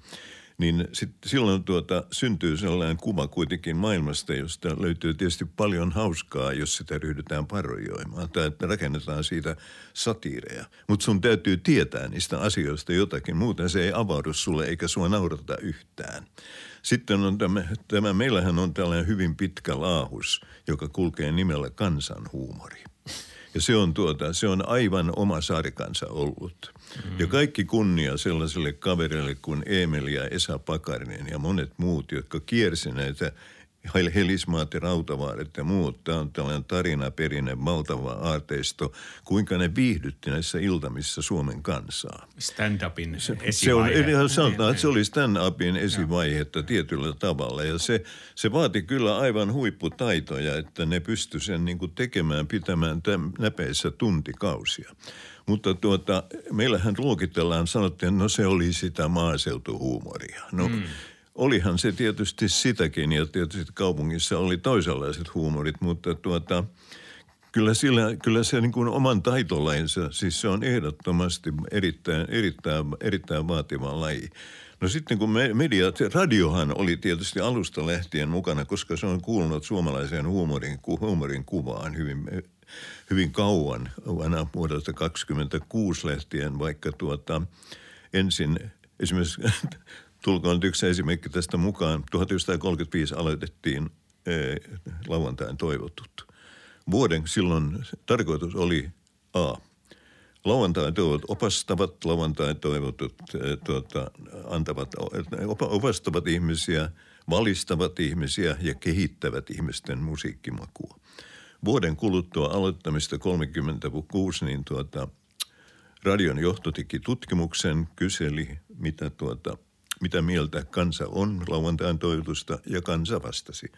niin sit, silloin tuota, syntyy sellainen kuva kuitenkin maailmasta, josta löytyy tietysti paljon hauskaa, jos sitä ryhdytään parojoimaan tai että rakennetaan siitä satiireja. Mutta sun täytyy tietää niistä asioista jotakin, muuten se ei avaudu sulle eikä sua naurata yhtään. Sitten on tämä, tämä, meillähän on tällainen hyvin pitkä laahus, joka kulkee nimellä kansanhuumori. Ja se on, tuota, se on aivan oma sarkansa ollut. Mm. Ja kaikki kunnia sellaiselle kaverille kuin Emil ja Esa Pakarinen ja monet muut, jotka kiersi näitä Helismaat ja Rautavaaret ja muut. Tämä on tällainen tarinaperinne, valtava aarteisto, kuinka ne viihdytti näissä iltamissa Suomen kansaa. Stand-upin se, se, on, sanotaan, että se oli stand-upin esivaihetta tietyllä tavalla ja se, se vaati kyllä aivan huipputaitoja, että ne pysty sen niin tekemään, pitämään täm, näpeissä tuntikausia. Mutta tuota, meillähän luokitellaan, sanottiin, että no se oli sitä maaseutuhuumoria. No, mm olihan se tietysti sitäkin ja tietysti kaupungissa oli toisenlaiset huumorit, mutta tuota, kyllä, sillä, kyllä se niin kuin oman taitolainsa, siis se on ehdottomasti erittäin, erittäin, erittäin vaativa laji. No sitten kun mediat, radiohan oli tietysti alusta lähtien mukana, koska se on kuulunut suomalaiseen huumorin, huumorin kuvaan hyvin, hyvin kauan, aina vuodelta 26 lähtien, vaikka tuota, ensin esimerkiksi Tulkoon nyt yksi esimerkki tästä mukaan. 1935 aloitettiin ee, lauantain toivotut. Vuoden silloin tarkoitus oli A. Lauantain toivot opastavat, lauantain toivotut e, tuota, antavat, opastavat ihmisiä, valistavat ihmisiä ja kehittävät ihmisten musiikkimakua. Vuoden kuluttua aloittamista 36, niin tuota, radion johto teki tutkimuksen, kyseli, mitä tuota, mitä mieltä kansa on lauantain toivotusta, ja kansa vastasi.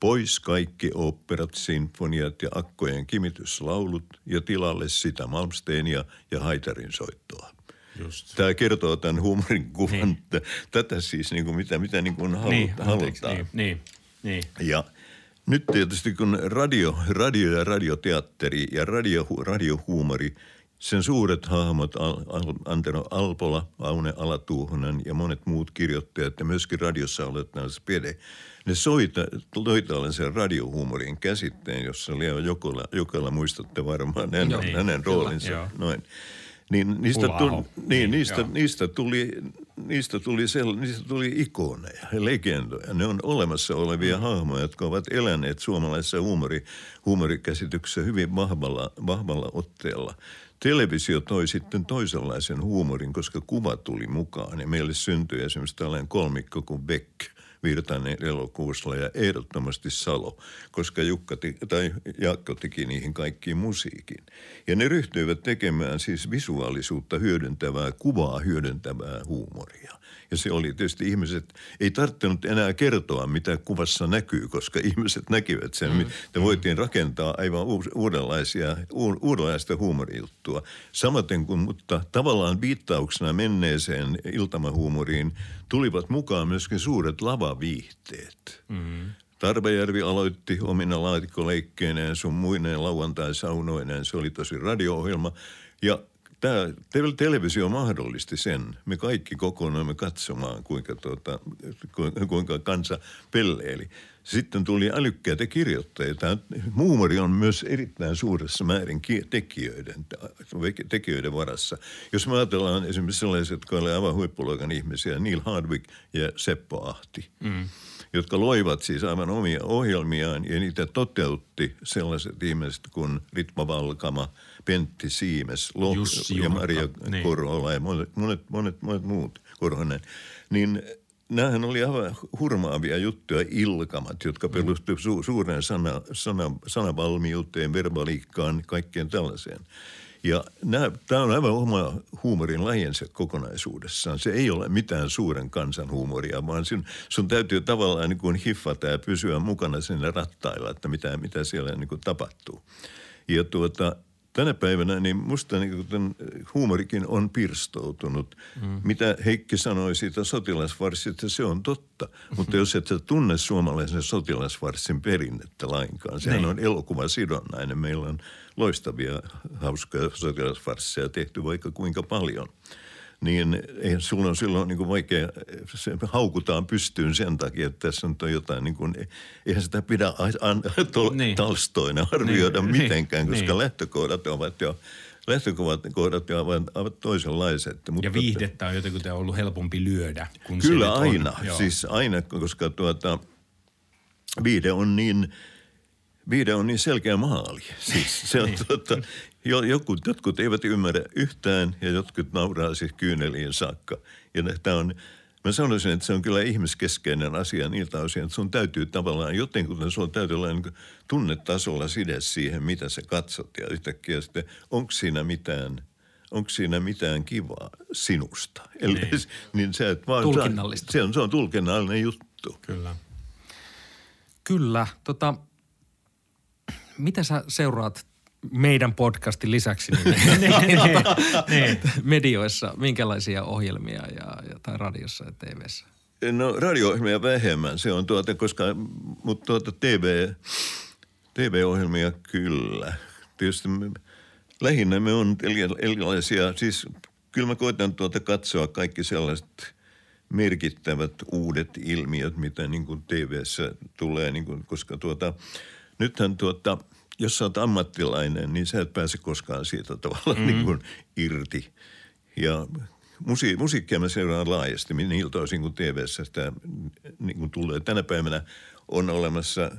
Pois kaikki oopperat, sinfoniat ja akkojen kimityslaulut ja tilalle sitä Malmsteenia ja Haitarin soittoa. Just. Tämä kertoo tämän huumorin kuvan, niin. tätä siis niin kuin mitä, mitä niin kuin haluta, niin, halutaan. Niin, niin, niin. Ja nyt tietysti kun radio, radio ja radioteatteri ja radio, radiohuumori – sen suuret hahmot, Antero Alpola, Aune Alatuuhonen ja monet muut kirjoittajat ja myöskin radiossa olet näissä Pede, ne soita, loitaalle sen radiohuumorin käsitteen, jossa Leo Jokela, Jokela muistatte varmaan hänen, no, hänen roolinsa. Kyllä, noin. Niin niistä, tuli, niin, niin, niistä, niistä, tuli, niistä, tuli sel, niistä tuli ikoneja, legendoja. Ne on olemassa olevia mm. hahmoja, jotka ovat eläneet suomalaisessa huumori, huumorikäsityksessä hyvin vahvalla, vahvalla otteella. Televisio toi sitten toisenlaisen huumorin, koska kuva tuli mukaan. Ja meille syntyi esimerkiksi tällainen kolmikko kuin Beck – Virtanen elokuussa ja ehdottomasti Salo, koska Jukka te, tai Jaakko teki niihin kaikkiin musiikin. Ja ne ryhtyivät tekemään siis visuaalisuutta hyödyntävää, kuvaa hyödyntävää huumoria. Ja se oli tietysti ihmiset, ei tarvinnut enää kertoa, mitä kuvassa näkyy, koska ihmiset näkivät sen. Mm. Te voitiin rakentaa aivan uudenlaisia, uudenlaista huumorijuttua. Samaten kuin, mutta tavallaan viittauksena menneeseen iltamahuumoriin tulivat mukaan myöskin suuret lavaviihteet. Mm. Tarvejärvi aloitti omina laatikkoleikkeineen sun muineen lauantai-saunoineen. Se oli tosi radio-ohjelma. Ja tämä televisio mahdollisti sen. Me kaikki kokoonnoimme katsomaan, kuinka, tuota, kuinka kansa pelleili. Sitten tuli älykkäitä kirjoittajia. Tämä huumori on myös erittäin suuressa määrin tekijöiden, tekijöiden varassa. Jos me ajatellaan esimerkiksi sellaiset, jotka olivat aivan huippuluokan ihmisiä, Neil Hardwick ja Seppo Ahti, mm. jotka loivat siis aivan omia ohjelmiaan ja niitä toteutti sellaiset ihmiset kuin Ritma Valkama – Pentti Siimes, Lohko ja Maria niin. Korhola ja monet, monet, monet, monet muut, Korhonen, niin nämähän oli aivan hurmaavia juttuja, ilkamat, jotka mm. perustuivat su- suureen sana, sana, sanavalmiuteen, verbaliikkaan, kaikkeen tällaiseen. Ja tämä on aivan oma huumorin lajensa kokonaisuudessaan. Se ei ole mitään suuren kansan huumoria, vaan sun, sun täytyy tavallaan niin kuin hiffata ja pysyä mukana sinne rattailla, että mitä, mitä siellä niin kuin tapahtuu. Ja tuota, tänä päivänä niin musta niin kuin huumorikin on pirstoutunut. Mm. Mitä Heikki sanoi siitä sotilasvarssista, se on totta. Mutta jos et sä tunne suomalaisen sotilasvarssin perinnettä lainkaan, sehän niin. on elokuvasidonnainen. Meillä on loistavia, hauskoja sotilasvarsseja tehty vaikka kuinka paljon – niin ei, sulla on silloin niin kuin vaikea, se haukutaan pystyyn sen takia, että tässä on jotain, niin kuin, eihän sitä pidä an, tol, niin. talstoina arvioida niin. mitenkään, koska niin. lähtökohdat ovat jo lähtökohdat ovat, ovat toisenlaiset. Mutta ja viihdettä on jotenkin ollut helpompi lyödä. Kun kyllä se aina, on. siis aina, koska tuota, viihde on niin – Viide on niin selkeä maali. Siis se on Niin. tuota, jotkut, jotkut eivät ymmärrä yhtään ja jotkut nauraa siis kyyneliin saakka. Ja tämä on, mä sanoisin, että se on kyllä ihmiskeskeinen asia niiltä osin, että sun täytyy tavallaan jotenkin, sulla täytyy olla niin tunnetasolla side siihen, mitä sä katsot. Ja yhtäkkiä sitten, onko siinä mitään, onko siinä mitään kivaa sinusta? Eli, niin. Niin. niin se, että vaan, Tulkinnallista. Se on, se on tulkinnallinen juttu. Kyllä. Kyllä. Tota, mitä sä seuraat meidän podcastin lisäksi niin, niin. medioissa? Minkälaisia ohjelmia ja, ja, tai radiossa ja TVssä? No radio-ohjelmia vähemmän, se on tuota, koska, mutta tuota TV, TV-ohjelmia kyllä. Tietysti me, lähinnä me on eri- erilaisia, siis kyllä mä koitan tuota katsoa kaikki sellaiset merkittävät uudet ilmiöt, mitä niin kuin TV-ssä tulee, niin kuin, koska tuota, nythän tuota, jos sä oot ammattilainen, niin sä et pääse koskaan siitä tavalla mm. niin kuin irti. Ja musi- musiikkia mä seuraan laajasti, niiltä osin kuin TV-ssä sitä niin kuin tulee. Tänä päivänä on olemassa,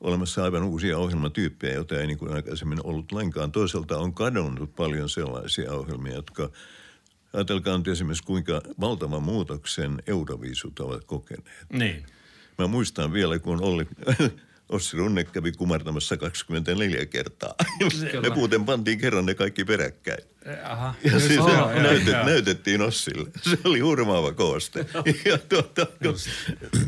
olemassa aivan uusia ohjelmatyyppejä, joita ei niin kuin aikaisemmin ollut lainkaan. Toisaalta on kadonnut paljon sellaisia ohjelmia, jotka Ajatelkaa nyt esimerkiksi, kuinka valtavan muutoksen Euroviisut ovat kokeneet. Niin. Mä muistan vielä, kun Olli, Ossi Runne kävi kumartamassa 24 kertaa. Me muuten pantiin kerran ne kaikki peräkkäin. Aha. Ja siis Joo, se joo, näytet, joo. näytettiin Ossille. Se oli hurmaava kooste. ja tuota,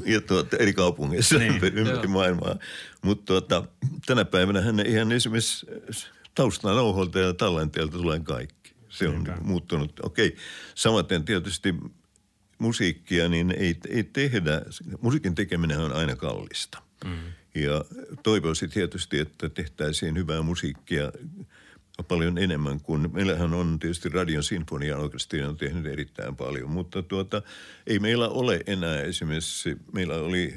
ja tuota, eri kaupungeissa Niin, ympäri, ympäri maailmaa. Mutta tuota, tänä päivänä hän ihan esimerkiksi taustanauholta ja tallenteelta tulee kaikki. Se on Niinpä. muuttunut. Okei, samaten tietysti musiikkia niin ei, ei tehdä, musiikin tekeminen on aina kallista. Mm. Ja toivoisin tietysti, että tehtäisiin hyvää musiikkia paljon enemmän kuin, meillähän on tietysti Radion Sinfonia oikeasti on tehnyt erittäin paljon, mutta tuota, ei meillä ole enää esimerkiksi, meillä oli,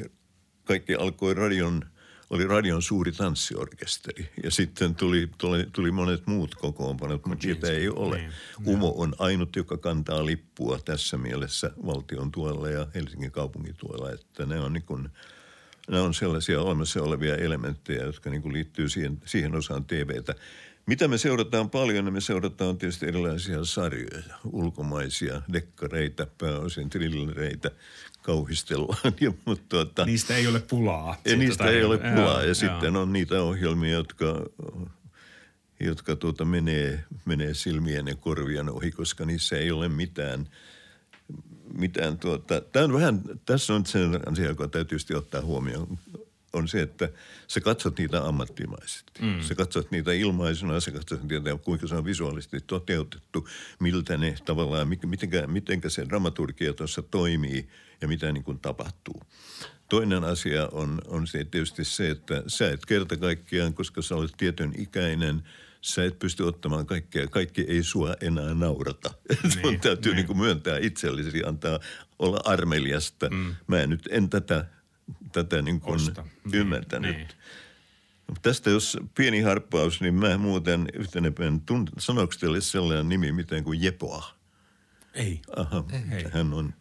kaikki alkoi radion, oli radion suuri tanssiorkesteri ja sitten tuli, tuli, tuli monet muut kokoonpanot, mutta sitä ei ole. Niin, Umo on ainut, joka kantaa lippua tässä mielessä valtion tuella ja Helsingin kaupungin tuella, että ne on niin kuin, nämä on sellaisia olemassa olevia elementtejä, jotka niin kuin liittyy siihen, siihen osaan TVtä. Mitä me seurataan paljon, niin me seurataan tietysti erilaisia sarjoja, ulkomaisia, dekkareita, pääosin trillereitä, kauhistellaan. Ja, mutta tuota, Niistä ei ole pulaa. ja niistä ei ole pulaa. Joo, Ja joo. sitten on niitä ohjelmia, jotka, jotka tuota menee, menee silmien ja korvien ohi, koska niissä ei ole mitään, mitään tuota, tämä on vähän, tässä on sen asia, joka täytyy ottaa huomioon, on se, että sä katsot niitä ammattimaisesti. Mm. Sä katsot niitä ilmaisuna, sä katsot niitä, kuinka se on visuaalisesti toteutettu, miltä ne tavallaan, mitenkä, mitenkä se dramaturgia tuossa toimii ja mitä niin kuin tapahtuu. Toinen asia on, on se tietysti se, että sä et kerta kaikkiaan, koska sä olet tietyn ikäinen, sä et pysty ottamaan kaikkea. Kaikki ei sua enää naurata. Niin, Niin, täytyy niin. niin. Myöntää itsellesi, antaa olla armeliasta. Mm. Mä en nyt en tätä, tätä niin kuin Osta. Niin, ymmärtänyt. niin. Tästä jos pieni harppaus, niin mä muuten yhtenä päivänä, sanoiko teille sellainen nimi miten kuin Jepoa? Ei. Aha, Ei. hän on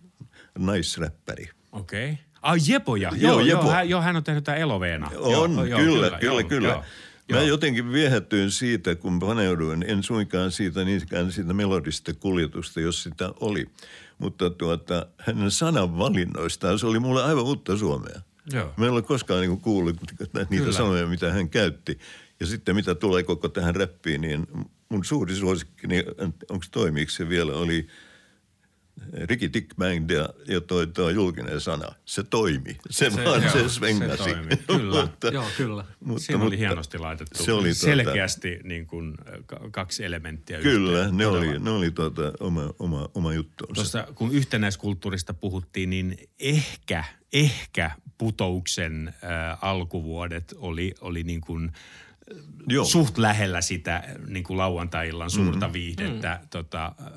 naisräppäri. Okei. Okay. Ai Jepoja. Joo, Joo, Jepo. joo, hän, joo, hän on tehnyt tämän eloveena. On, joo, joo, kyllä, kyllä, kyllä. joo, kyllä. joo. Mä Joo. jotenkin viehätyin siitä, kun paneuduin, en suinkaan siitä niinkään siitä melodista kuljetusta, jos sitä oli. Mutta tuota, hänen sananvalinnoistaan, se oli mulle aivan uutta suomea. Joo. Mä en ole koskaan niin kuullut niitä Kyllä. sanoja, mitä hän käytti. Ja sitten mitä tulee koko tähän räppiin, niin mun suuri suosikki, niin onko toimiiko se vielä, oli Dick Bang ja, ja toi, toi julkinen sana. Se toimi. Se, se vaan joo, se se svengasi. toimi, kyllä. mutta, Joo, kyllä. mutta, Siinä oli mutta- hienosti laitettu. Se oli tuota- selkeästi niin kuin, ka- kaksi elementtiä Kyllä, yhteen. ne Todella. oli, ne oli tuota, oma, oma, oma juttuunsa. Tuossa kun yhtenäiskulttuurista puhuttiin, niin ehkä, ehkä putouksen äh, alkuvuodet oli, oli niin kuin Joo. suht lähellä sitä niin kuin lauantai-illan suurta mm. viihdettä. Mm. Tota, äh,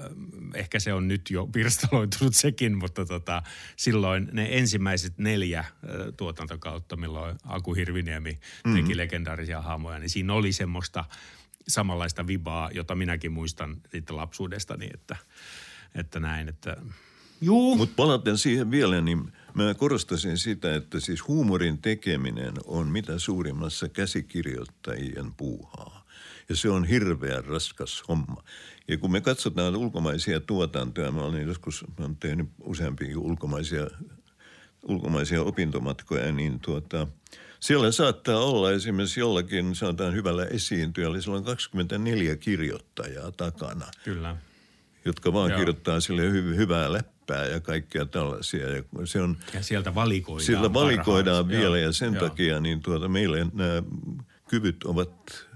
ehkä se on nyt jo pirstaloitunut sekin, mutta tota, silloin ne ensimmäiset neljä äh, tuotantokautta, milloin Aku Hirviniemi Mm. teki legendaarisia haamoja, niin siinä oli semmoista samanlaista vibaa, jota minäkin muistan siitä lapsuudestani, että, että näin, että. Mutta palaten siihen vielä, niin mä korostasin sitä, että siis huumorin tekeminen on mitä suurimmassa käsikirjoittajien puuhaa. Ja se on hirveän raskas homma. Ja kun me katsotaan ulkomaisia tuotantoja, mä olen joskus mä olen tehnyt useampia ulkomaisia, ulkomaisia opintomatkoja, niin tuota, siellä saattaa olla esimerkiksi jollakin, sanotaan hyvällä esiintyjällä, sillä on 24 kirjoittajaa takana. Kyllä. Jotka vaan Joo. kirjoittaa sille hy- hyvää läppää ja kaikkea tällaisia. Ja se on, Ja sieltä valikoidaan sillä valikoidaan parhaat. vielä Joo, ja sen joo. takia niin tuota, meille nämä kyvyt ovat,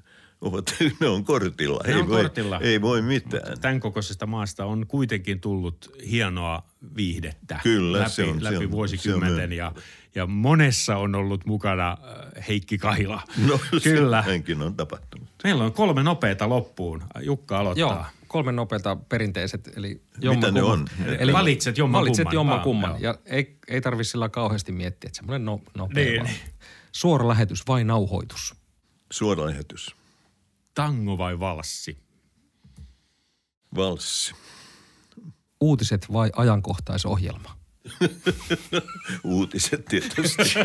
ovat ne on kortilla. Ne ei, on voi, kortilla. ei voi mitään. Tämän kokoisesta maasta on kuitenkin tullut hienoa viihdettä Kyllä, läpi, se on- se läpi on- vuosikymmenten se on ja, ja monessa on ollut mukana äh, Heikki Kahila. No, Kyllä. On tapahtunut. Meillä on kolme nopeata loppuun. Jukka aloittaa. Joo, kolme nopeata perinteiset, eli Mitä ne on? Eli Valitset jomman valitset kumman. jomman Ah, kumman. joo. ja ei, ei tarvitse sillä kauheasti miettiä, että semmoinen no, nopea Niin. vaan. Suora lähetys vai nauhoitus? Suora lähetys. Tango vai valssi? Valssi. Uutiset vai ajankohtaisohjelma? Uutiset tietysti.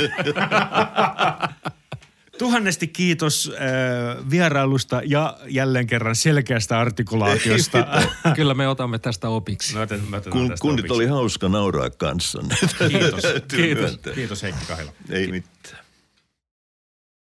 Tuhannesti kiitos äh, vierailusta ja jälleen kerran selkeästä artikulaatiosta. Kyllä me otamme tästä opiksi. Mä otan, mä otan Kun, tästä kunnit opiksi. oli hauska nauraa kanssanne. Kiitos, kiitos, kiitos Heikki Kahila. Ei mitään.